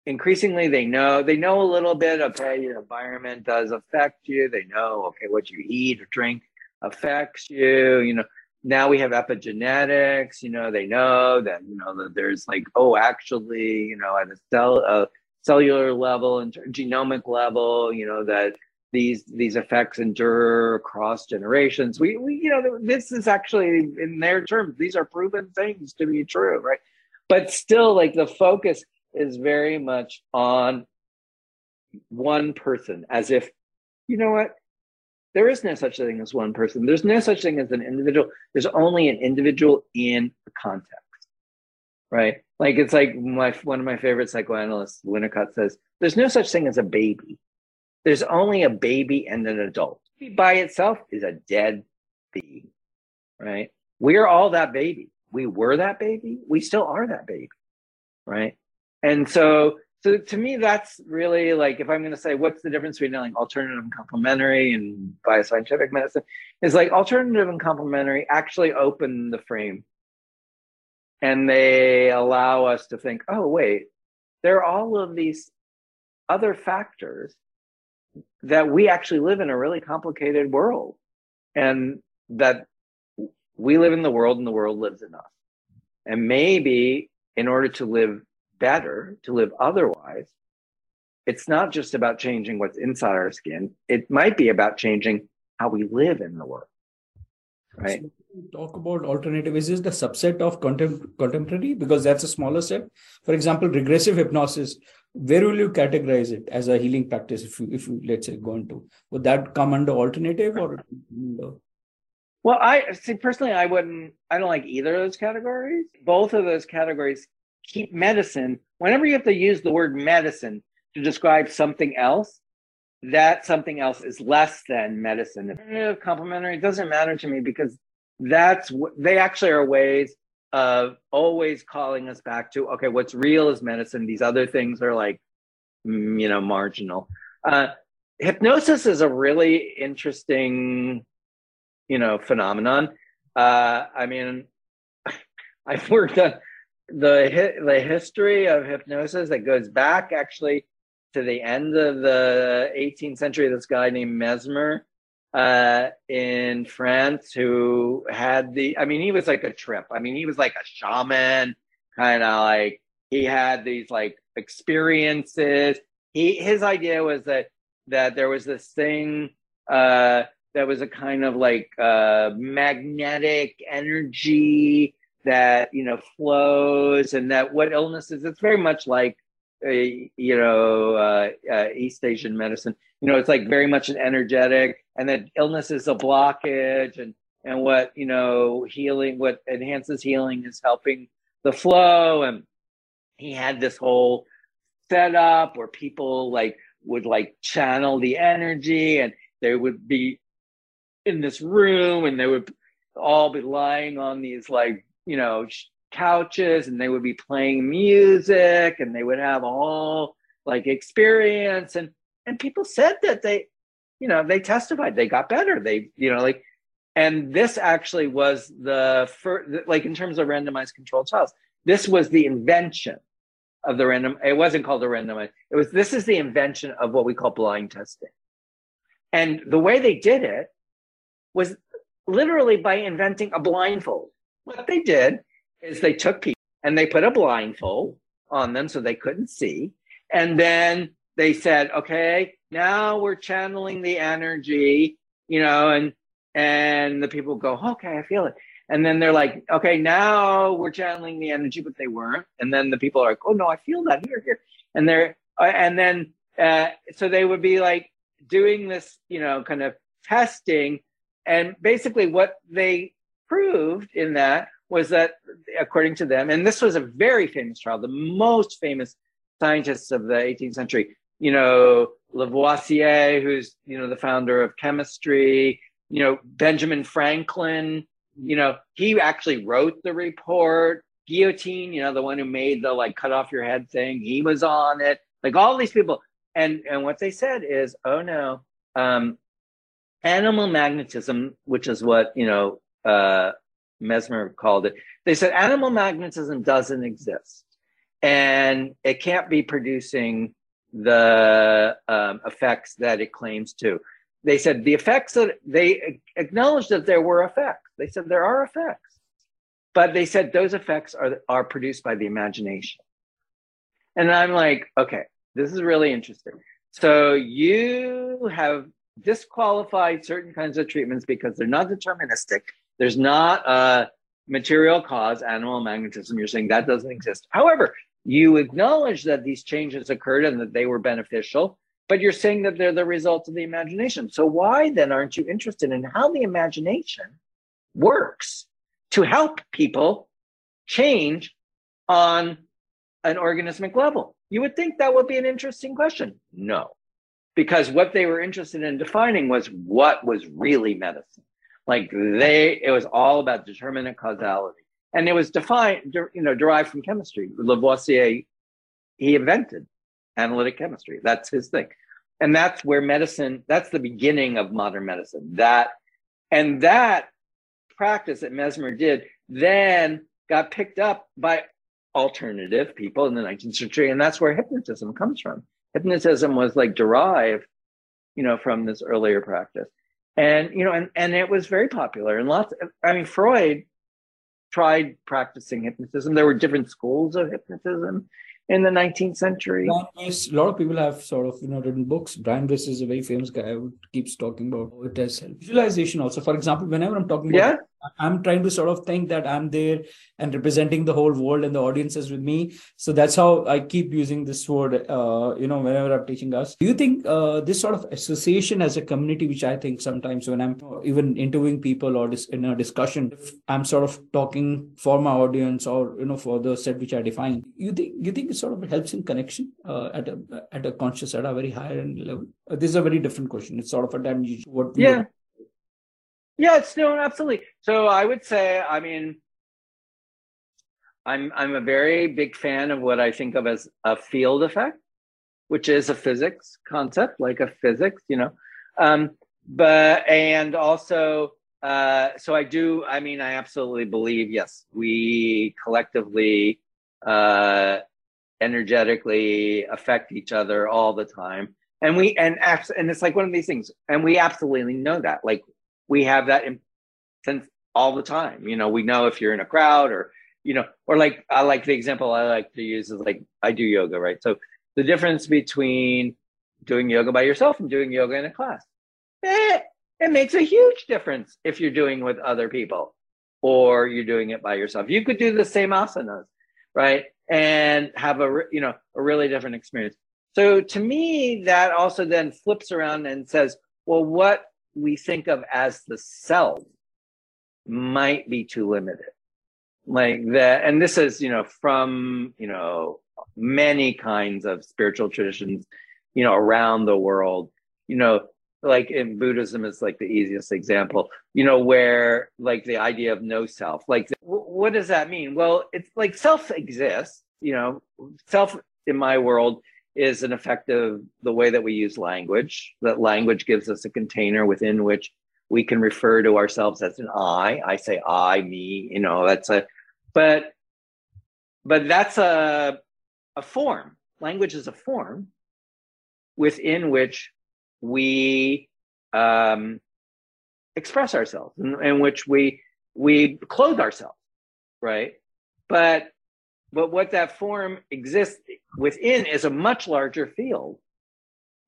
Speaker 2: increasingly they know they know a little bit okay your environment does affect you. They know okay what you eat or drink affects you you know. Now we have epigenetics you know they know that you know that there's like oh actually you know at a cell a cellular level and genomic level you know that these these effects endure across generations. We, we you know this is actually in their terms these are proven things to be true right? But still like the focus is very much on one person as if you know what? There is no such thing as one person. There's no such thing as an individual. There's only an individual in a context right? Like it's like my one of my favorite psychoanalysts winnicott says there's no such thing as a baby. There's only a baby and an adult. By itself is a dead being right? We're all that baby. We were that baby. We still are that baby right and so so to me that's really like if i'm going to say what's the difference between like alternative and complementary and bioscientific medicine is like alternative and complementary actually open the frame. And they allow us to think oh wait there are all of these other factors that we actually live in a really complicated world and that we live in the world and the world lives in us. And maybe in order to live better, to live otherwise, it's not just about changing what's inside our skin. It might be about changing how we live in the world. Right.
Speaker 1: So talk about alternative. Is this the subset of contem- contemporary? Because that's a smaller set. For example, regressive hypnosis. Where will you categorize it as a healing practice? If you, if you let's say go into, would that come under alternative or?
Speaker 2: Well, I see personally, I wouldn't. I don't like either of those categories. Both of those categories keep medicine, whenever you have to use the word medicine to describe something else, that something else is less than medicine. Complementary doesn't matter to me because that's what they actually are ways of always calling us back to okay, what's real is medicine. These other things are like, mm, you know, marginal. Uh, hypnosis is a really interesting, you know, phenomenon. Uh, I mean, I've worked on the the history of hypnosis that goes back actually to the end of the 18th century. This guy named Mesmer uh, in France who had the. I mean, he was like a trip. I mean, he was like a shaman, kind of like he had these like experiences. He his idea was that that there was this thing. Uh, that was a kind of like uh, magnetic energy that you know flows and that what illnesses it's very much like a, you know uh, uh, east asian medicine. You know it's like very much an energetic and that illness is a blockage and and what you know healing what enhances healing is helping the flow. And he had this whole setup where people like would like channel the energy and they would be in this room and they would all be lying on these like you know, couches and they would be playing music and they would have all like experience. And and people said that they you know they testified they got better they you know like and this actually was the first like in terms of randomized controlled trials this was the invention of the random it wasn't called a randomized it was this is the invention of what we call blind testing. And the way they did it was literally by inventing a blindfold what they did is they took people and they put a blindfold on them so they couldn't see. And then they said, okay, now we're channeling the energy, you know, and and the people go, okay, I feel it. And then they're like, okay, now we're channeling the energy, but they weren't. And then the people are like, oh no, I feel that here, here. And they're uh, and then uh, so they would be like doing this, you know, kind of testing. And basically what they proved in that was that, according to them, and this was a very famous trial, the most famous scientists of the 18th century, you know, Lavoisier, who's, you know, the founder of chemistry, you know, Benjamin Franklin, you know, he actually wrote the report. Guillotine, you know, the one who made the like cut off your head thing, he was on it. Like all these people. And and what they said is, oh no, um, animal magnetism, which is what, you know, uh, Mesmer called it. They said animal magnetism doesn't exist. and it can't be producing the um, effects that it claims to. They said the effects that they acknowledged that there were effects. They said there are effects, but they said those effects are, are produced by the imagination. And I'm like, okay, this is really interesting. So you have disqualified certain kinds of treatments because they're not deterministic. There's not a material cause, animal magnetism. You're saying that doesn't exist. However, you acknowledge that these changes occurred and that they were beneficial, but you're saying that they're the result of the imagination. So why then aren't you interested in how the imagination works to help people change on an organismic level? You would think that would be an interesting question. No, because what they were interested in defining was what was really medicine. Like they, it was all about determinate causality, and it was defined, you know, derived from chemistry. Lavoisier, he invented analytic chemistry. That's his thing, and that's where medicine. That's the beginning of modern medicine. That, and that practice that Mesmer did then got picked up by alternative people in the 19th century, and that's where hypnotism comes from. Hypnotism was like derived, you know, from this earlier practice and you know and, and it was very popular and lots of, i mean freud tried practicing hypnotism there were different schools of hypnotism in the 19th century.
Speaker 1: a lot of people have sort of you know written books. Brian Weiss is a very famous guy who keeps talking about it as visualization. Also, for example, whenever I'm talking
Speaker 2: yeah.
Speaker 1: I'm trying to sort of think that I'm there and representing the whole world and the audiences with me. So that's how I keep using this word, uh, you know, whenever I'm teaching us. Do you think uh, this sort of association as a community, which I think sometimes when I'm even interviewing people or dis- in a discussion, I'm sort of talking for my audience or, you know, for the set which I define, you think, you think it sort of helps in connection uh, at a, at a conscious, at a very higher level? Uh, this is a very different question. It's sort of a damn what
Speaker 2: yeah. Yeah, it's no, absolutely. So I would say, I mean, I'm I'm a very big fan of what I think of as a field effect, which is a physics concept, like a physics, you know. Um, but and also, uh, so I do. I mean, I absolutely believe. Yes, we collectively, uh, energetically affect each other all the time, and we and and it's like one of these things, and we absolutely know that. Like we have that since all the time. You know, we know if you're in a crowd or, you know, or like I like the example I like to use is like I do yoga, right? So the difference between doing yoga by yourself and doing yoga in a class, eh, it makes a huge difference if you're doing with other people or you're doing it by yourself. You could do the same asanas, right? And have a you know a really different experience. So to me, that also then flips around and says, well, what we think of as the self might be too limited. Like that and this is you know from you know many kinds of spiritual traditions you know around the world. You know like in buddhism is like the easiest example you know where like the idea of no self like what does that mean? Well it's like self exists you know self in my world is an effect of the way that we use language. That language gives us a container within which we can refer to ourselves as an I. I say I, me, you know, that's a, but, but that's a, a form. Language is a form within which we um, express ourselves, in, in which we we clothe ourselves, right? But but what that form exists within is a much larger field,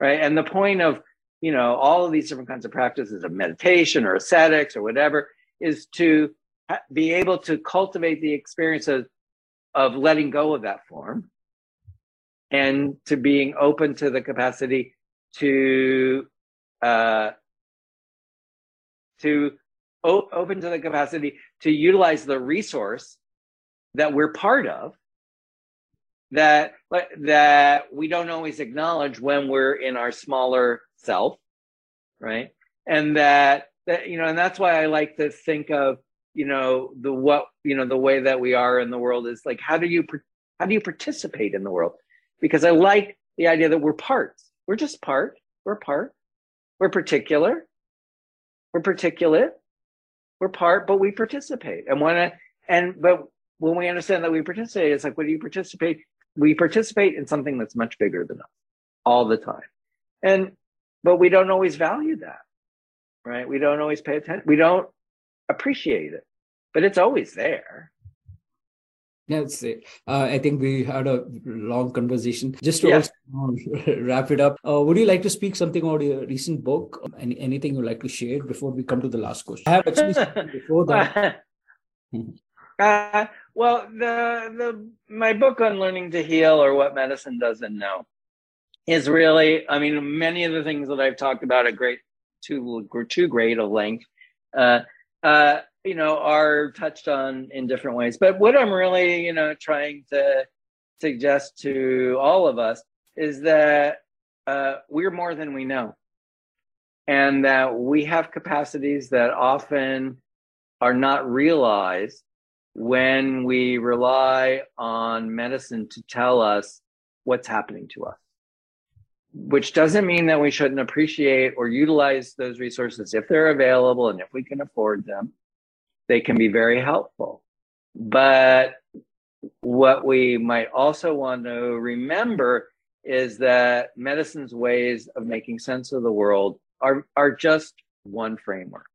Speaker 2: right? And the point of, you know, all of these different kinds of practices of meditation or ascetics or whatever is to be able to cultivate the experience of, of letting go of that form and to being open to the capacity to uh, to o- open to the capacity to utilize the resource that we're part of that that we don't always acknowledge when we're in our smaller self right? And that that you know and that's why i like to think of you know the what you know the way that we are in the world is like how do you how do you participate in the world? Because i like the idea that we're parts. We're just part. We're part. We're particular. We're particulate. We're part but we participate. And want to and but when we understand that we participate, it's like, what do you participate? we participate in something that's much bigger than us all the time. And but we don't always value that. Right? We don't always pay attention. We don't appreciate it. But it's always there.
Speaker 1: Yes, uh, I think we had a long conversation. Just to yeah. wrap it up, uh, would you like to speak something about your recent book? Any, anything you'd like to share before we come to the last question? I have actually before that.
Speaker 2: uh, well, the the my book on learning to heal or what medicine doesn't know is really, I mean, many of the things that I've talked about at great too too great a length. Uh, uh, you know, are touched on in different ways. But what I'm really, you know, trying to suggest to all of us is that uh, we're more than we know. And that we have capacities that often are not realized when we rely on medicine to tell us what's happening to us. Which doesn't mean that we shouldn't appreciate or utilize those resources if they're available and if we can afford them they can be very helpful. But what we might also want to remember is that medicine's ways of making sense of the world are, are just one framework.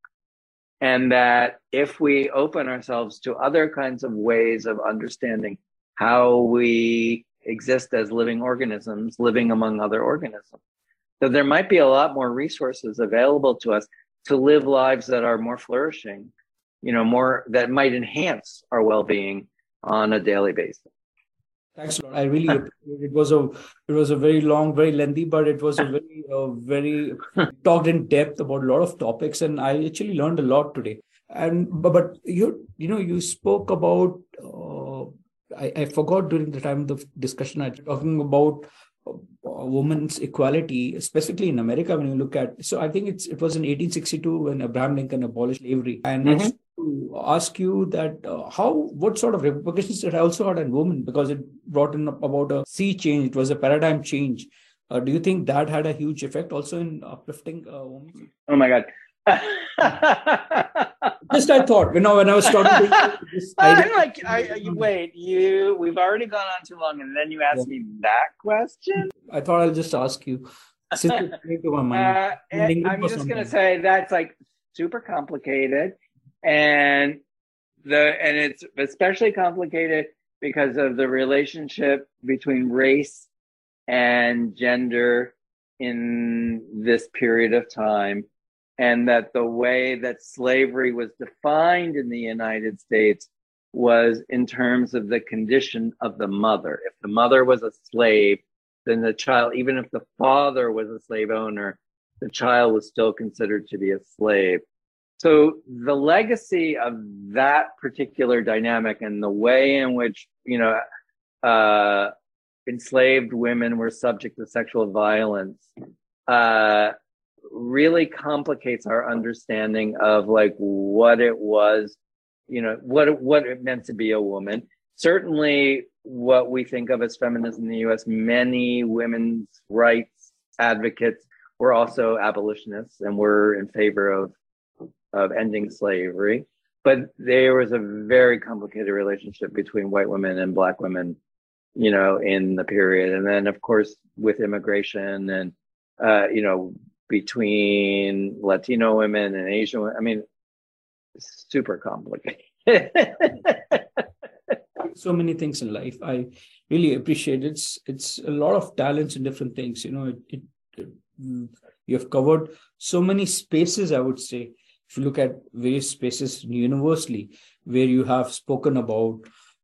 Speaker 2: And that if we open ourselves to other kinds of ways of understanding how we exist as living organisms, living among other organisms, that there might be a lot more resources available to us to live lives that are more flourishing you know, more that might enhance our well-being on a daily basis.
Speaker 1: Thanks a lot. I really appreciate it. it. was a it was a very long, very lengthy, but it was a very very talked in depth about a lot of topics, and I actually learned a lot today. And but, but you you know you spoke about uh, I, I forgot during the time of the discussion I talking about uh, women's equality, specifically in America. When you look at, so I think it's it was in 1862 when Abraham Lincoln abolished slavery, and mm-hmm to ask you that uh, how what sort of repercussions it also had on women? Because it brought in about a sea change. It was a paradigm change. Uh, do you think that had a huge effect also in uplifting uh, women?
Speaker 2: Oh my god.
Speaker 1: Just I thought, you know, when I was talking to
Speaker 2: you, I'm like, I, you, wait, you, we've already gone on too long, and then you asked yeah. me that question.
Speaker 1: I thought I'll just ask you. Since it to my
Speaker 2: mind, uh, I'm just gonna say that's like super complicated and the and it's especially complicated because of the relationship between race and gender in this period of time and that the way that slavery was defined in the United States was in terms of the condition of the mother. If the mother was a slave, then the child, even if the father was a slave owner, the child was still considered to be a slave. So the legacy of that particular dynamic and the way in which, you know, uh, enslaved women were subject to sexual violence, uh, really complicates our understanding of like what it was, you know, what, what it meant to be a woman. Certainly what we think of as feminism in the US, many women's rights advocates were also abolitionists and were in favor of of ending slavery. But there was a very complicated relationship between white women and black women, you know, in the period. And then, of course, with immigration and, uh, you know, between Latino women and Asian women. I mean, super complicated.
Speaker 1: so many things in life. I really appreciate it. It's it's a lot of talents in different things. You know, it, it, it you have covered so many spaces. I would say look at various spaces universally where you have spoken about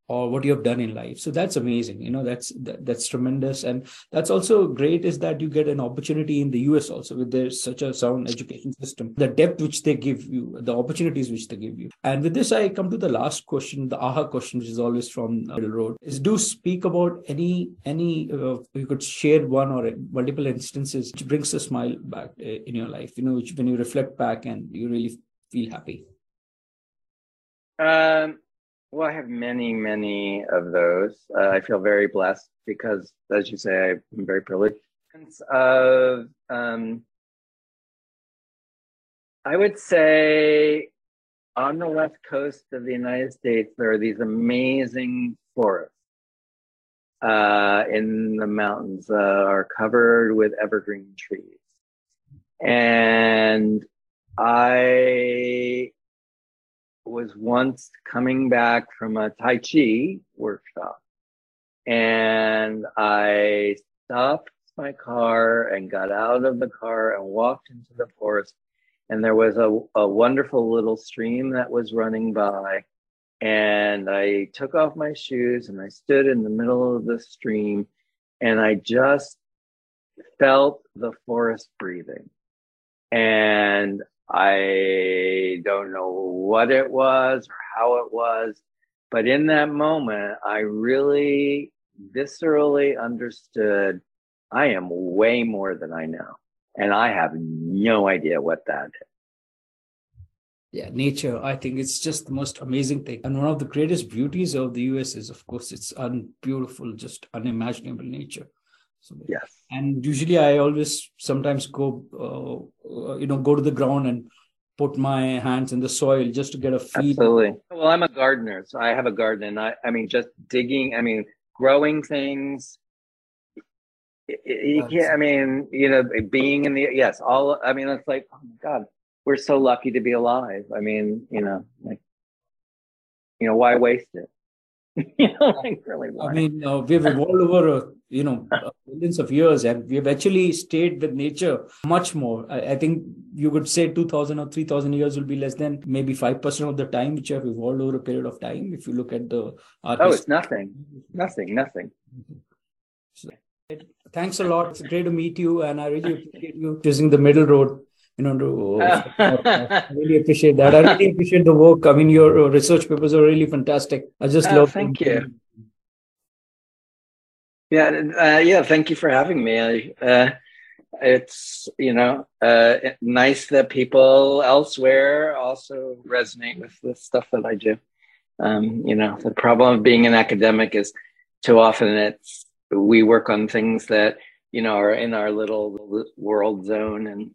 Speaker 1: or what you have done in life. So that's amazing. You know that's that, that's tremendous. And that's also great is that you get an opportunity in the us also with their such a sound education system. The depth which they give you the opportunities which they give you. And with this i come to the last question the aha question which is always from middle road is do speak about any any uh, you could share one or multiple instances which brings a smile back uh, in your life you know which when you reflect back and you really feel happy.
Speaker 2: Um well, I have many, many of those. Uh, I feel very blessed because, as you say, I'm very privileged. Of, um, I would say on the west coast of the United States, there are these amazing forests. uh, in the mountains uh, are covered with evergreen trees. And I was once coming back from a Tai Chi workshop and I stopped my car and got out of the car and walked into the forest. And there was a, a wonderful little stream that was running by. And I took off my shoes and I stood in the middle of the stream and I just felt the forest breathing. And I don't know what it was or how it was, but in that moment, I really viscerally understood I am way more than I know. And I have no idea what that is.
Speaker 1: Yeah, nature, I think it's just the most amazing thing. And one of the greatest beauties of the US is, of course, it's unbeautiful, just unimaginable nature.
Speaker 2: So, yes.
Speaker 1: And usually I always sometimes go, uh, you know, go to the ground and put my hands in the soil just to get a feel.
Speaker 2: Absolutely. Well, I'm a gardener, so I have a garden. And I, I mean, just digging, I mean, growing things, you can't, I mean, you know, being in the, yes, all, I mean, it's like, oh my God, we're so lucky to be alive. I mean, you know, like, you know, why waste it? you know, like really?
Speaker 1: I mean, uh, we've evolved over, uh, you know, millions of years and we've actually stayed with nature much more. I, I, think you could say 2000 or 3000 years will be less than maybe 5% of the time which have evolved over a period of time. If you look at the.
Speaker 2: oh, it's nothing. Nothing, nothing.
Speaker 1: So, thanks a lot. It's great to meet you, and I really appreciate you choosing the middle road. You know, to, I really appreciate that. I really appreciate the work. I mean, your research papers are really fantastic. I just oh, love.
Speaker 2: Thank them. you. Yeah, uh, yeah. Thank you for having me. I, uh, it's you know uh, nice that people elsewhere also resonate with the stuff that I do. Um, you know, the problem of being an academic is too often it's we work on things that you know are in our little world zone and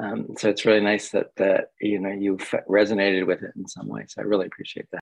Speaker 2: um, so it's really nice that that you know you've resonated with it in some way. So i really appreciate that